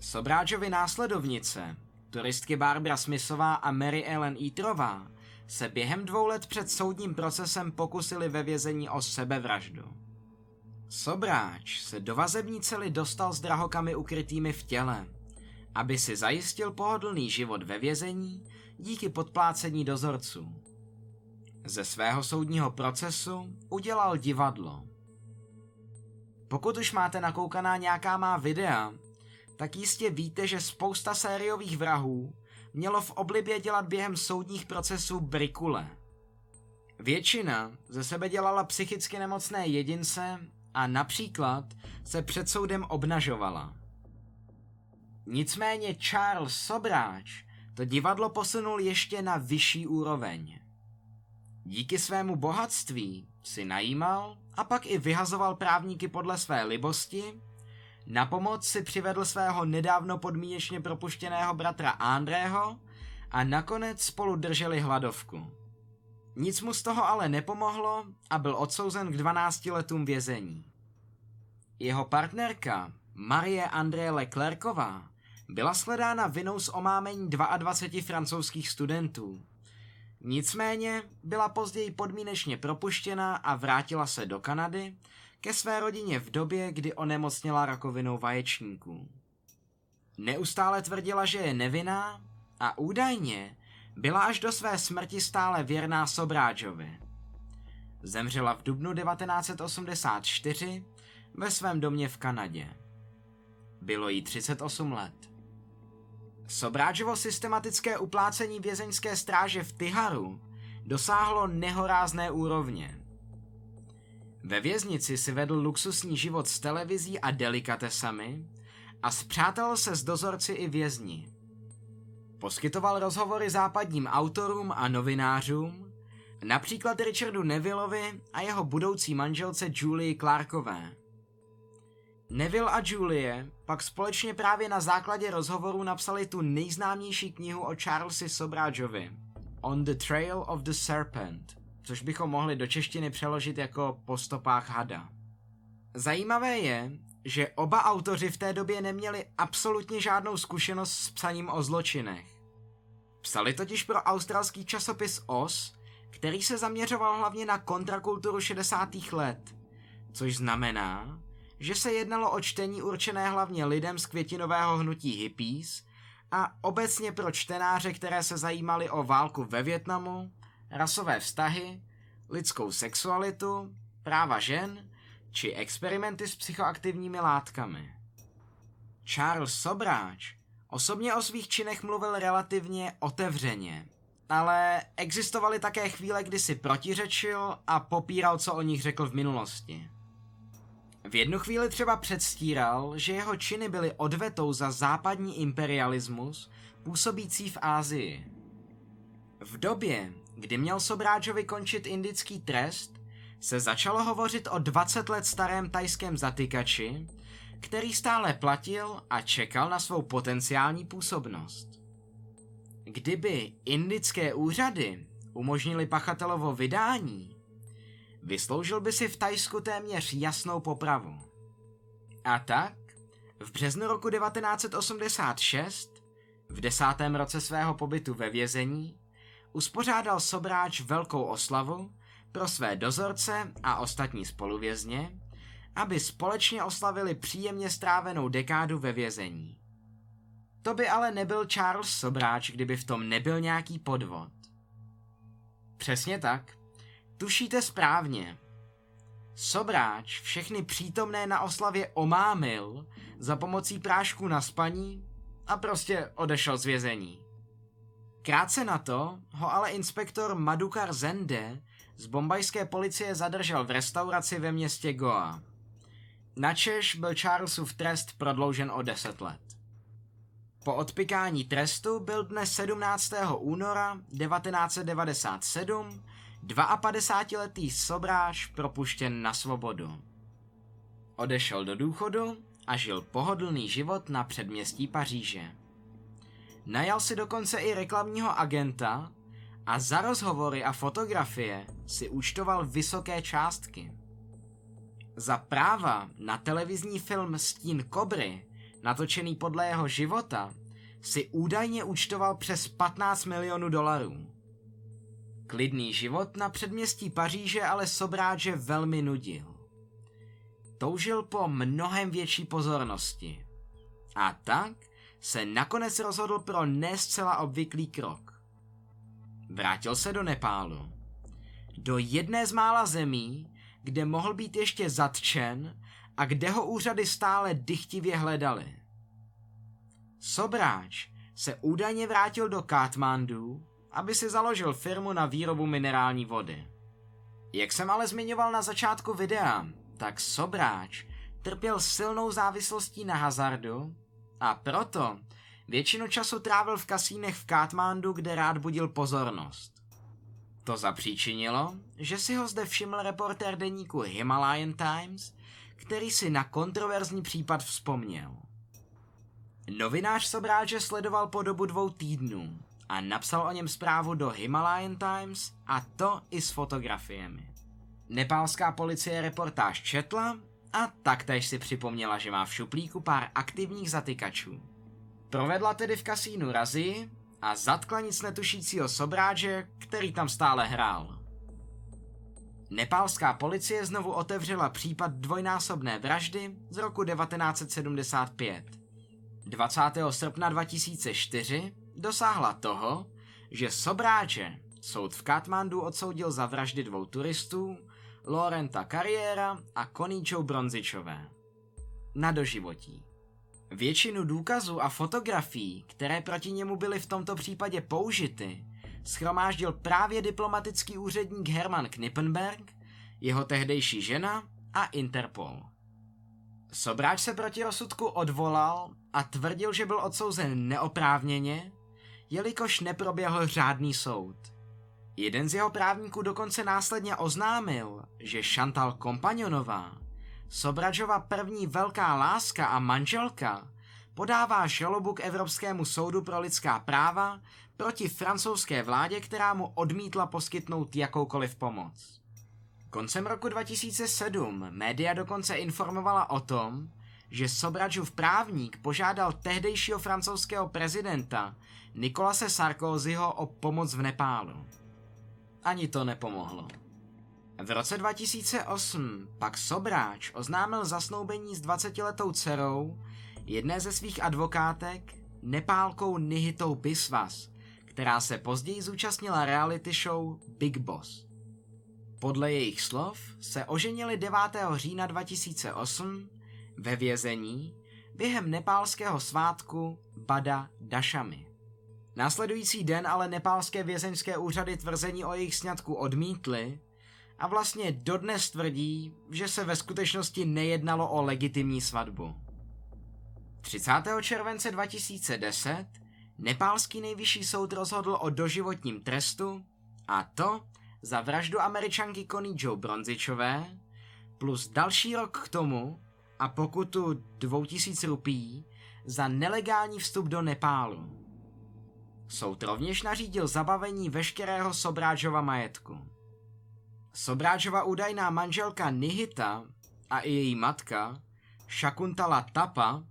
[SPEAKER 1] Sobráčovi následovnice, turistky Barbara Smithová a Mary Ellen Eaterová, se během dvou let před soudním procesem pokusili ve vězení o sebevraždu. Sobráč se do vazební cely dostal s drahokami ukrytými v těle, aby si zajistil pohodlný život ve vězení díky podplácení dozorců. Ze svého soudního procesu udělal divadlo. Pokud už máte nakoukaná nějaká má videa, tak jistě víte, že spousta sériových vrahů mělo v oblibě dělat během soudních procesů brikule. Většina ze sebe dělala psychicky nemocné jedince a například se před soudem obnažovala. Nicméně Charles Sobráč to divadlo posunul ještě na vyšší úroveň. Díky svému bohatství si najímal a pak i vyhazoval právníky podle své libosti, na pomoc si přivedl svého nedávno podmínečně propuštěného bratra Andrého a nakonec spolu drželi hladovku. Nic mu z toho ale nepomohlo a byl odsouzen k 12 letům vězení. Jeho partnerka, Marie André Leclercová, byla sledána vinou z omámení 22 francouzských studentů. Nicméně byla později podmínečně propuštěna a vrátila se do Kanady ke své rodině v době, kdy onemocněla rakovinou vaječníků. Neustále tvrdila, že je nevinná a údajně byla až do své smrti stále věrná Sobráčovi. Zemřela v dubnu 1984 ve svém domě v Kanadě. Bylo jí 38 let. Sobráčovo systematické uplácení vězeňské stráže v Tiharu dosáhlo nehorázné úrovně. Ve věznici si vedl luxusní život s televizí a delikatesami a zpřátelil se s dozorci i vězni. Poskytoval rozhovory západním autorům a novinářům, například Richardu Nevilleovi a jeho budoucí manželce Julie Clarkové. Neville a Julie pak společně právě na základě rozhovoru napsali tu nejznámější knihu o Charlesi Sobrážovi, On the Trail of the Serpent, což bychom mohli do češtiny přeložit jako Po stopách hada. Zajímavé je, že oba autoři v té době neměli absolutně žádnou zkušenost s psaním o zločinech. Psali totiž pro australský časopis OS, který se zaměřoval hlavně na kontrakulturu 60. let, což znamená, že se jednalo o čtení určené hlavně lidem z květinového hnutí hippies a obecně pro čtenáře, které se zajímali o válku ve Větnamu, rasové vztahy, lidskou sexualitu, práva žen či experimenty s psychoaktivními látkami. Charles Sobráč osobně o svých činech mluvil relativně otevřeně, ale existovaly také chvíle, kdy si protiřečil a popíral, co o nich řekl v minulosti. V jednu chvíli třeba předstíral, že jeho činy byly odvetou za západní imperialismus působící v Ázii. V době, kdy měl Sobráčovi končit indický trest, se začalo hovořit o 20 let starém tajském zatykači, který stále platil a čekal na svou potenciální působnost. Kdyby indické úřady umožnili pachatelovo vydání, Vysloužil by si v Tajsku téměř jasnou popravu. A tak, v březnu roku 1986, v desátém roce svého pobytu ve vězení, uspořádal Sobráč velkou oslavu pro své dozorce a ostatní spoluvězně, aby společně oslavili příjemně strávenou dekádu ve vězení. To by ale nebyl Charles Sobráč, kdyby v tom nebyl nějaký podvod. Přesně tak. Tušíte správně. Sobráč všechny přítomné na oslavě omámil za pomocí prášku na spaní a prostě odešel z vězení. Krátce na to ho ale inspektor Madukar Zende z bombajské policie zadržel v restauraci ve městě Goa. Načež byl Charlesův trest prodloužen o 10 let. Po odpikání trestu byl dne 17. února 1997 52-letý sobráš propuštěn na svobodu. Odešel do důchodu a žil pohodlný život na předměstí Paříže. Najal si dokonce i reklamního agenta a za rozhovory a fotografie si účtoval vysoké částky. Za práva na televizní film Stín Kobry, natočený podle jeho života, si údajně účtoval přes 15 milionů dolarů. Klidný život na předměstí Paříže ale Sobráče velmi nudil. Toužil po mnohem větší pozornosti. A tak se nakonec rozhodl pro ne zcela obvyklý krok. Vrátil se do Nepálu. Do jedné z mála zemí, kde mohl být ještě zatčen a kde ho úřady stále dychtivě hledali. Sobráč se údajně vrátil do Katmandu, aby si založil firmu na výrobu minerální vody. Jak jsem ale zmiňoval na začátku videa, tak Sobráč trpěl silnou závislostí na hazardu a proto většinu času trávil v kasínech v Katmandu, kde rád budil pozornost. To zapříčinilo, že si ho zde všiml reportér deníku Himalayan Times, který si na kontroverzní případ vzpomněl. Novinář Sobráče sledoval po dobu dvou týdnů a napsal o něm zprávu do Himalayan Times a to i s fotografiemi. Nepálská policie reportáž četla a taktéž si připomněla, že má v šuplíku pár aktivních zatykačů. Provedla tedy v kasínu razy a zatkla nic netušícího sobráže, který tam stále hrál. Nepálská policie znovu otevřela případ dvojnásobné vraždy z roku 1975. 20. srpna 2004 dosáhla toho, že Sobráče soud v Katmandu odsoudil za vraždy dvou turistů, Lorenta Kariéra a Koníčou Bronzičové. Na doživotí. Většinu důkazů a fotografií, které proti němu byly v tomto případě použity, schromáždil právě diplomatický úředník Hermann Knippenberg, jeho tehdejší žena a Interpol. Sobráč se proti rozsudku odvolal a tvrdil, že byl odsouzen neoprávněně, jelikož neproběhl řádný soud. Jeden z jeho právníků dokonce následně oznámil, že Chantal Kompanionová, Sobračova první velká láska a manželka, podává žalobu k Evropskému soudu pro lidská práva proti francouzské vládě, která mu odmítla poskytnout jakoukoliv pomoc. Koncem roku 2007 média dokonce informovala o tom, že Sobračův právník požádal tehdejšího francouzského prezidenta Nikolase Sarkozyho o pomoc v Nepálu. Ani to nepomohlo. V roce 2008 pak Sobráč oznámil zasnoubení s 20-letou dcerou jedné ze svých advokátek, nepálkou Nihitou Biswas, která se později zúčastnila reality show Big Boss. Podle jejich slov se oženili 9. října 2008 ve vězení během nepálského svátku Bada Dašami. Následující den ale nepálské vězeňské úřady tvrzení o jejich sňatku odmítly a vlastně dodnes tvrdí, že se ve skutečnosti nejednalo o legitimní svatbu. 30. července 2010 nepálský nejvyšší soud rozhodl o doživotním trestu a to za vraždu američanky Connie Joe Bronzičové plus další rok k tomu a pokutu 2000 rupí za nelegální vstup do Nepálu. Soud rovněž nařídil zabavení veškerého Sobráčova majetku. Sobráčova údajná manželka Nihita a i její matka, Shakuntala Tapa,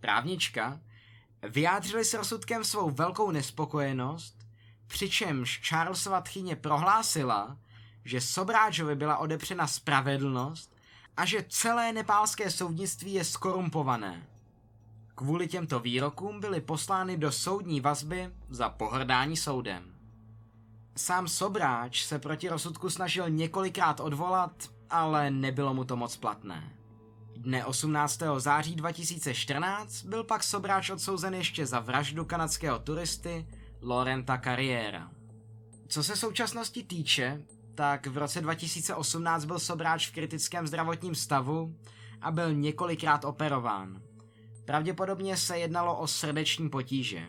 [SPEAKER 1] právnička, vyjádřili s rozsudkem svou velkou nespokojenost, přičemž Charlesova tchyně prohlásila, že Sobráčovi byla odepřena spravedlnost a že celé nepálské soudnictví je skorumpované. Kvůli těmto výrokům byly poslány do soudní vazby za pohrdání soudem. Sám Sobráč se proti rozsudku snažil několikrát odvolat, ale nebylo mu to moc platné. Dne 18. září 2014 byl pak Sobráč odsouzen ještě za vraždu kanadského turisty Lorenta Carriera. Co se současnosti týče, tak v roce 2018 byl Sobráč v kritickém zdravotním stavu a byl několikrát operován. Pravděpodobně se jednalo o srdeční potíže.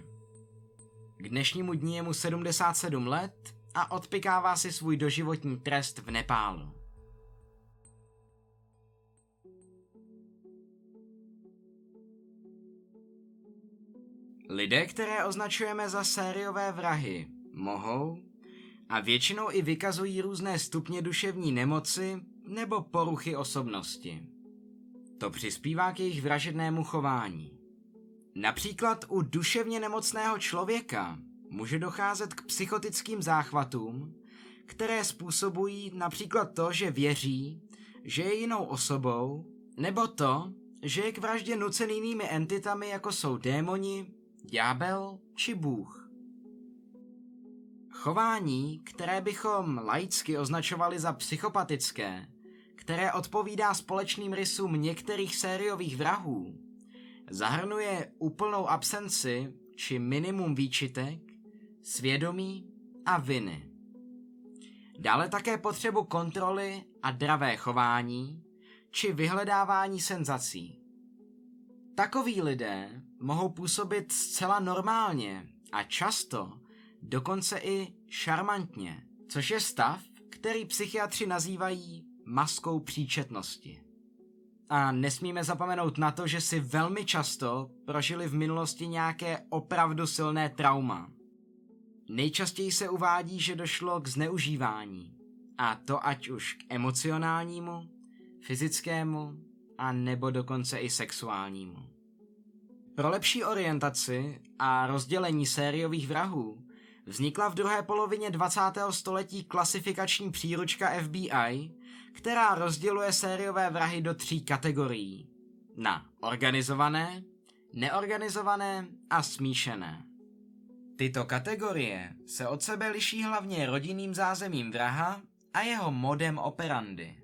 [SPEAKER 1] K dnešnímu dní je mu 77 let a odpikává si svůj doživotní trest v Nepálu. Lidé, které označujeme za sériové vrahy, mohou a většinou i vykazují různé stupně duševní nemoci nebo poruchy osobnosti. To přispívá k jejich vražednému chování. Například u duševně nemocného člověka může docházet k psychotickým záchvatům, které způsobují například to, že věří, že je jinou osobou, nebo to, že je k vraždě nucen jinými entitami, jako jsou démoni, ďábel či bůh. Chování, které bychom laicky označovali za psychopatické, které odpovídá společným rysům některých sériových vrahů, zahrnuje úplnou absenci či minimum výčitek, svědomí a viny. Dále také potřebu kontroly a dravé chování či vyhledávání senzací. Takoví lidé mohou působit zcela normálně a často dokonce i šarmantně, což je stav, který psychiatři nazývají maskou příčetnosti. A nesmíme zapomenout na to, že si velmi často prožili v minulosti nějaké opravdu silné trauma. Nejčastěji se uvádí, že došlo k zneužívání, a to ať už k emocionálnímu, fyzickému a nebo dokonce i sexuálnímu. Pro lepší orientaci a rozdělení sériových vrahů vznikla v druhé polovině 20. století klasifikační příručka FBI, která rozděluje sériové vrahy do tří kategorií. Na organizované, neorganizované a smíšené. Tyto kategorie se od sebe liší hlavně rodinným zázemím vraha a jeho modem operandy.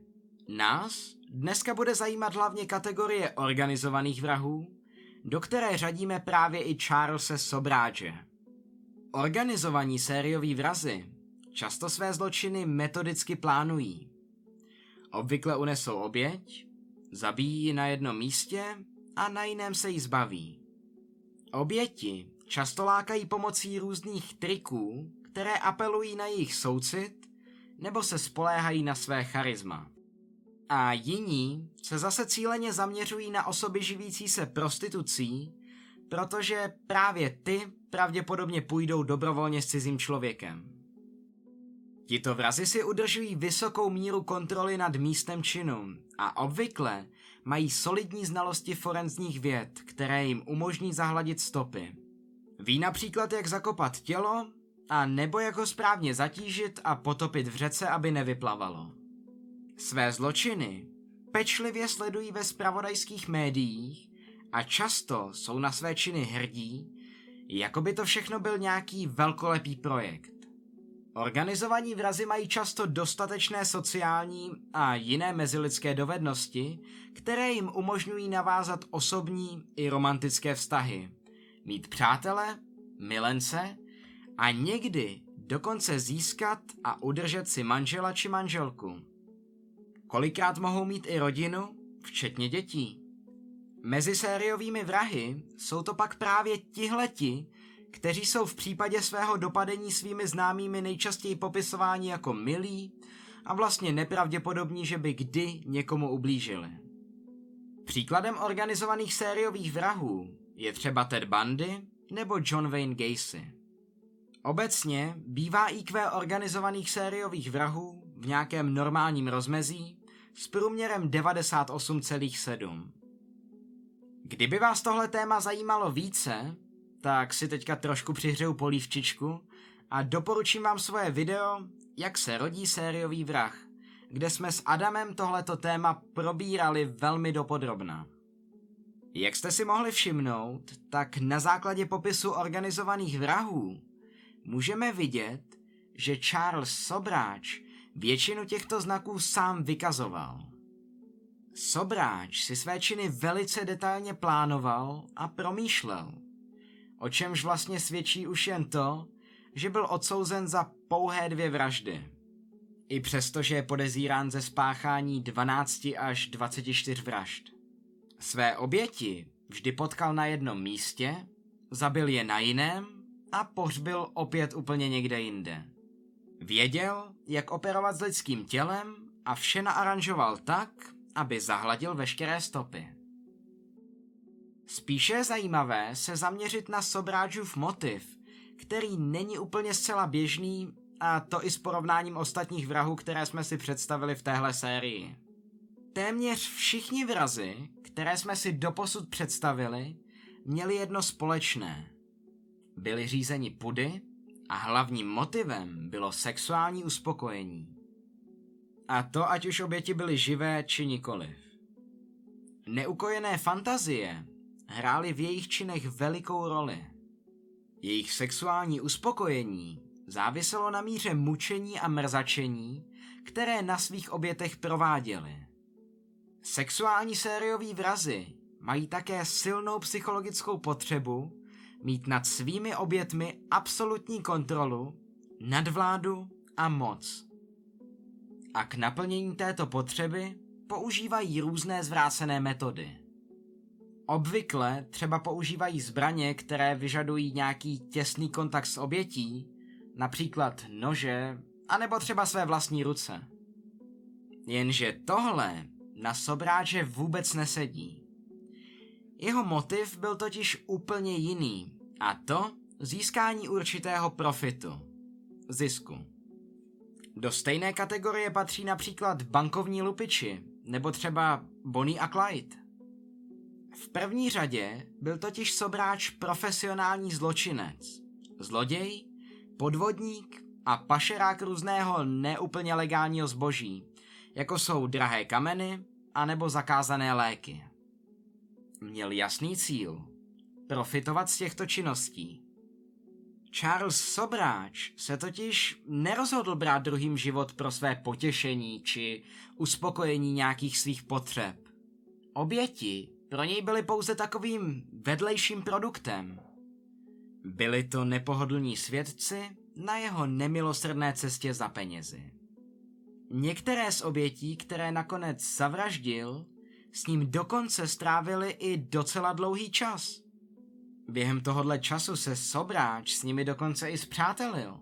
[SPEAKER 1] Nás dneska bude zajímat hlavně kategorie organizovaných vrahů, do které řadíme právě i Charlesa Sobráče. Organizovaní sérioví vrazy často své zločiny metodicky plánují. Obvykle unesou oběť, zabijí ji na jednom místě a na jiném se jí zbaví. Oběti často lákají pomocí různých triků, které apelují na jejich soucit nebo se spoléhají na své charisma. A jiní se zase cíleně zaměřují na osoby živící se prostitucí, protože právě ty pravděpodobně půjdou dobrovolně s cizím člověkem. Tito vrazi si udržují vysokou míru kontroly nad místem činu a obvykle mají solidní znalosti forenzních věd, které jim umožní zahladit stopy. Ví například, jak zakopat tělo, a nebo jak ho správně zatížit a potopit v řece, aby nevyplavalo. Své zločiny pečlivě sledují ve spravodajských médiích a často jsou na své činy hrdí, jako by to všechno byl nějaký velkolepý projekt. Organizovaní vrazy mají často dostatečné sociální a jiné mezilidské dovednosti, které jim umožňují navázat osobní i romantické vztahy, mít přátele, milence a někdy dokonce získat a udržet si manžela či manželku. Kolikrát mohou mít i rodinu, včetně dětí. Mezi sériovými vrahy jsou to pak právě tihleti, kteří jsou v případě svého dopadení svými známými nejčastěji popisováni jako milí a vlastně nepravděpodobní, že by kdy někomu ublížili. Příkladem organizovaných sériových vrahů je třeba Ted Bundy nebo John Wayne Gacy. Obecně bývá IQ organizovaných sériových vrahů v nějakém normálním rozmezí s průměrem 98,7. Kdyby vás tohle téma zajímalo více, tak si teďka trošku přihřeju polívčičku a doporučím vám svoje video Jak se rodí sériový vrah, kde jsme s Adamem tohleto téma probírali velmi dopodrobna. Jak jste si mohli všimnout, tak na základě popisu organizovaných vrahů můžeme vidět, že Charles Sobráč většinu těchto znaků sám vykazoval. Sobráč si své činy velice detailně plánoval a promýšlel, o čemž vlastně svědčí už jen to, že byl odsouzen za pouhé dvě vraždy. I přesto, že je podezírán ze spáchání 12 až 24 vražd. Své oběti vždy potkal na jednom místě, zabil je na jiném a pohřbil opět úplně někde jinde. Věděl, jak operovat s lidským tělem a vše naaranžoval tak, aby zahladil veškeré stopy. Spíše je zajímavé se zaměřit na Sobráčův motiv, který není úplně zcela běžný, a to i s porovnáním ostatních vrahů, které jsme si představili v téhle sérii. Téměř všichni vrazy, které jsme si doposud představili, měli jedno společné. Byli řízeni pudy a hlavním motivem bylo sexuální uspokojení. A to ať už oběti byly živé či nikoliv. Neukojené fantazie hrály v jejich činech velikou roli. Jejich sexuální uspokojení záviselo na míře mučení a mrzačení, které na svých obětech prováděli. Sexuální sériový vrazy mají také silnou psychologickou potřebu mít nad svými obětmi absolutní kontrolu, nadvládu a moc. A k naplnění této potřeby používají různé zvrácené metody. Obvykle třeba používají zbraně, které vyžadují nějaký těsný kontakt s obětí, například nože, anebo třeba své vlastní ruce. Jenže tohle na Sobráče vůbec nesedí. Jeho motiv byl totiž úplně jiný, a to získání určitého profitu, zisku. Do stejné kategorie patří například bankovní lupiči, nebo třeba Bonnie a Clyde. V první řadě byl totiž Sobráč profesionální zločinec, zloděj, podvodník a pašerák různého neúplně legálního zboží, jako jsou drahé kameny a nebo zakázané léky. Měl jasný cíl – profitovat z těchto činností. Charles Sobráč se totiž nerozhodl brát druhým život pro své potěšení či uspokojení nějakých svých potřeb. Oběti pro něj byly pouze takovým vedlejším produktem. Byli to nepohodlní svědci na jeho nemilosrdné cestě za penězi. Některé z obětí, které nakonec zavraždil, s ním dokonce strávili i docela dlouhý čas. Během tohohle času se Sobráč s nimi dokonce i zpřátelil.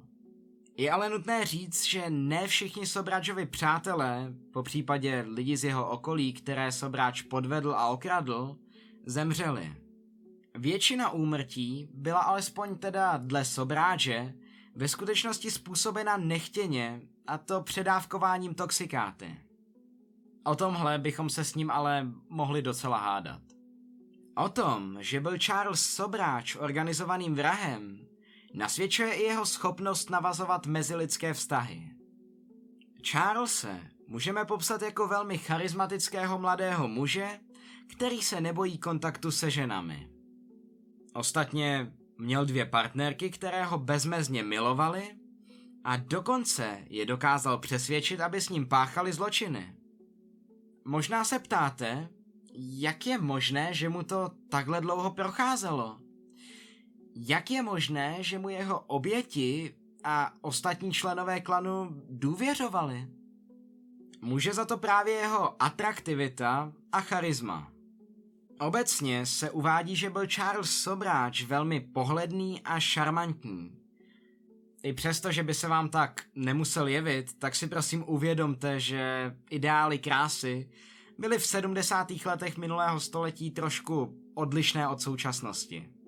[SPEAKER 1] Je ale nutné říct, že ne všichni Sobráčovi přátelé, po případě lidi z jeho okolí, které Sobráč podvedl a okradl, zemřeli. Většina úmrtí byla alespoň teda dle Sobráče ve skutečnosti způsobena nechtěně, a to předávkováním toxikáty. O tomhle bychom se s ním ale mohli docela hádat. O tom, že byl Charles Sobráč organizovaným vrahem, nasvědčuje i jeho schopnost navazovat mezilidské vztahy. Charlese můžeme popsat jako velmi charismatického mladého muže, který se nebojí kontaktu se ženami. Ostatně měl dvě partnerky, které ho bezmezně milovaly a dokonce je dokázal přesvědčit, aby s ním páchali zločiny. Možná se ptáte, jak je možné, že mu to takhle dlouho procházelo? Jak je možné, že mu jeho oběti a ostatní členové klanu důvěřovali? Může za to právě jeho atraktivita a charisma. Obecně se uvádí, že byl Charles Sobráč velmi pohledný a šarmantní. I přesto, že by se vám tak nemusel jevit, tak si prosím uvědomte, že ideály krásy byly v 70. letech minulého století trošku odlišné od současnosti.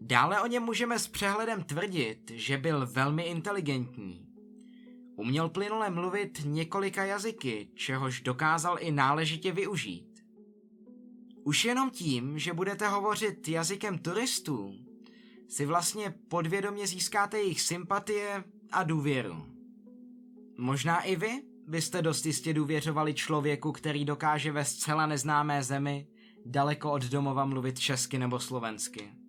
[SPEAKER 1] Dále o něm můžeme s přehledem tvrdit, že byl velmi inteligentní. Uměl plynule mluvit několika jazyky, čehož dokázal i náležitě využít. Už jenom tím, že budete hovořit jazykem turistů, si vlastně podvědomě získáte jejich sympatie a důvěru. Možná i vy byste dost jistě důvěřovali člověku, který dokáže ve zcela neznámé zemi daleko od domova mluvit česky nebo slovensky.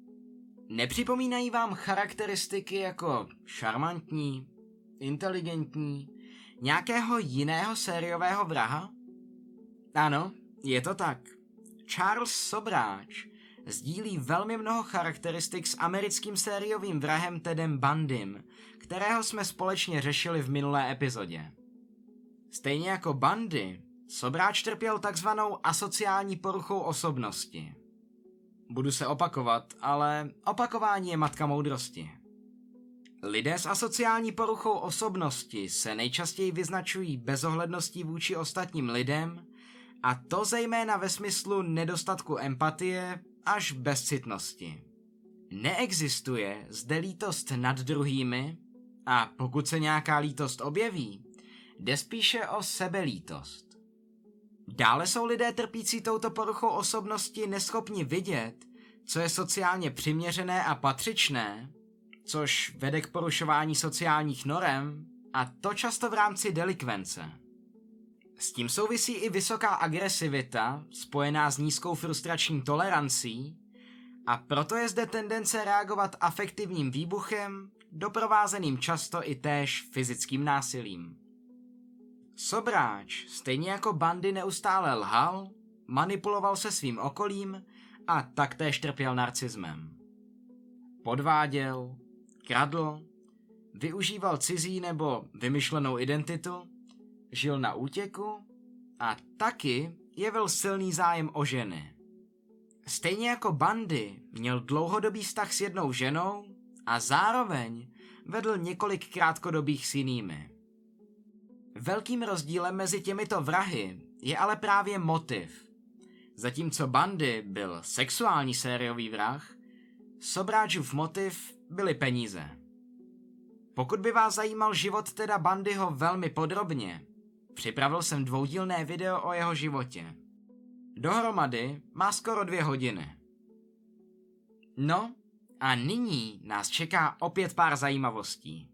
[SPEAKER 1] Nepřipomínají vám charakteristiky jako šarmantní, inteligentní, nějakého jiného sériového vraha? Ano, je to tak. Charles Sobráč sdílí velmi mnoho charakteristik s americkým sériovým vrahem Tedem Bandym, kterého jsme společně řešili v minulé epizodě. Stejně jako Bandy, Sobráč trpěl takzvanou asociální poruchou osobnosti. Budu se opakovat, ale opakování je matka moudrosti. Lidé s asociální poruchou osobnosti se nejčastěji vyznačují bezohledností vůči ostatním lidem, a to zejména ve smyslu nedostatku empatie až bezcitnosti. Neexistuje zde lítost nad druhými a pokud se nějaká lítost objeví, jde spíše o sebelítost. Dále jsou lidé trpící touto poruchou osobnosti neschopni vidět, co je sociálně přiměřené a patřičné, což vede k porušování sociálních norem, a to často v rámci delikvence. S tím souvisí i vysoká agresivita, spojená s nízkou frustrační tolerancí, a proto je zde tendence reagovat afektivním výbuchem, doprovázeným často i též fyzickým násilím. Sobráč, stejně jako bandy neustále lhal, manipuloval se svým okolím a taktéž trpěl narcismem. Podváděl, kradl, využíval cizí nebo vymyšlenou identitu, žil na útěku a taky jevil silný zájem o ženy. Stejně jako Bandy měl dlouhodobý vztah s jednou ženou a zároveň vedl několik krátkodobých s jinými. Velkým rozdílem mezi těmito vrahy je ale právě motiv. Zatímco Bandy byl sexuální sériový vrah, Sobráčův motiv byly peníze. Pokud by vás zajímal život teda Bandyho velmi podrobně, připravil jsem dvoudílné video o jeho životě. Dohromady má skoro dvě hodiny. No, a nyní nás čeká opět pár zajímavostí.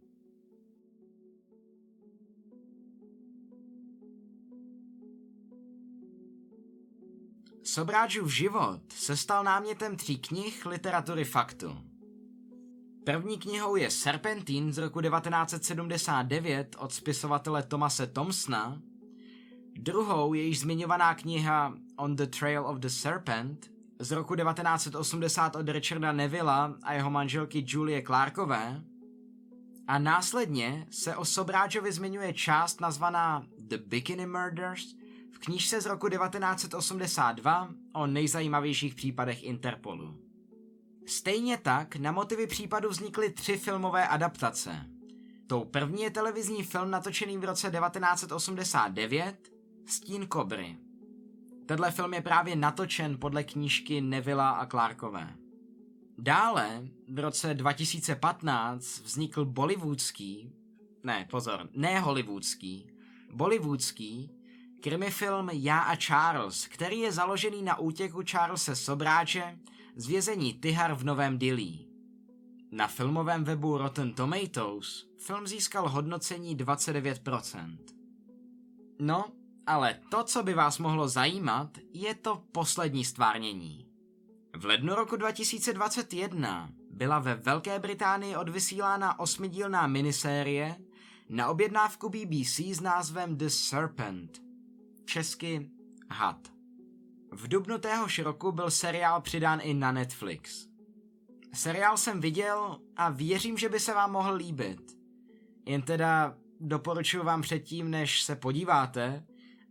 [SPEAKER 1] Sobráčův život? Se stal námětem tří knih literatury faktu. První knihou je Serpentín z roku 1979 od spisovatele Tomase Thompsona, druhou je již zmiňovaná kniha On the Trail of the Serpent z roku 1980 od Richarda Nevilla a jeho manželky Julie Clarkové. A následně se o Sobráčovi zmiňuje část nazvaná The Bikini Murders v knížce z roku 1982 o nejzajímavějších případech Interpolu. Stejně tak na motivy případu vznikly tři filmové adaptace. Tou první je televizní film natočený v roce 1989 Stín kobry. Tenhle film je právě natočen podle knížky Nevilla a Clarkové. Dále v roce 2015 vznikl bollywoodský, ne pozor, ne hollywoodský, bollywoodský krimifilm Já a Charles, který je založený na útěku Charlesa Sobráče z vězení Tihar v Novém Dillí. Na filmovém webu Rotten Tomatoes film získal hodnocení 29%. No, ale to, co by vás mohlo zajímat, je to poslední stvárnění. V lednu roku 2021 byla ve Velké Británii odvysílána osmidílná minisérie na objednávku BBC s názvem The Serpent, česky Had. V dubnu téhož roku byl seriál přidán i na Netflix. Seriál jsem viděl a věřím, že by se vám mohl líbit. Jen teda doporučuji vám předtím, než se podíváte,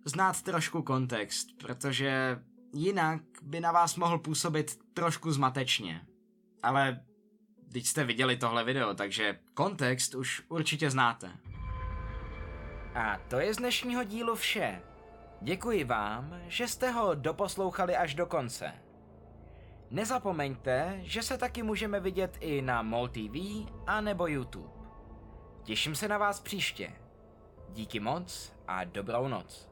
[SPEAKER 1] znát trošku kontext, protože jinak by na vás mohl působit trošku zmatečně. Ale teď jste viděli tohle video, takže kontext už určitě znáte. A to je z dnešního dílu vše. Děkuji vám, že jste ho doposlouchali až do konce. Nezapomeňte, že se taky můžeme vidět i na MOL TV a nebo YouTube. Těším se na vás příště. Díky moc a dobrou noc.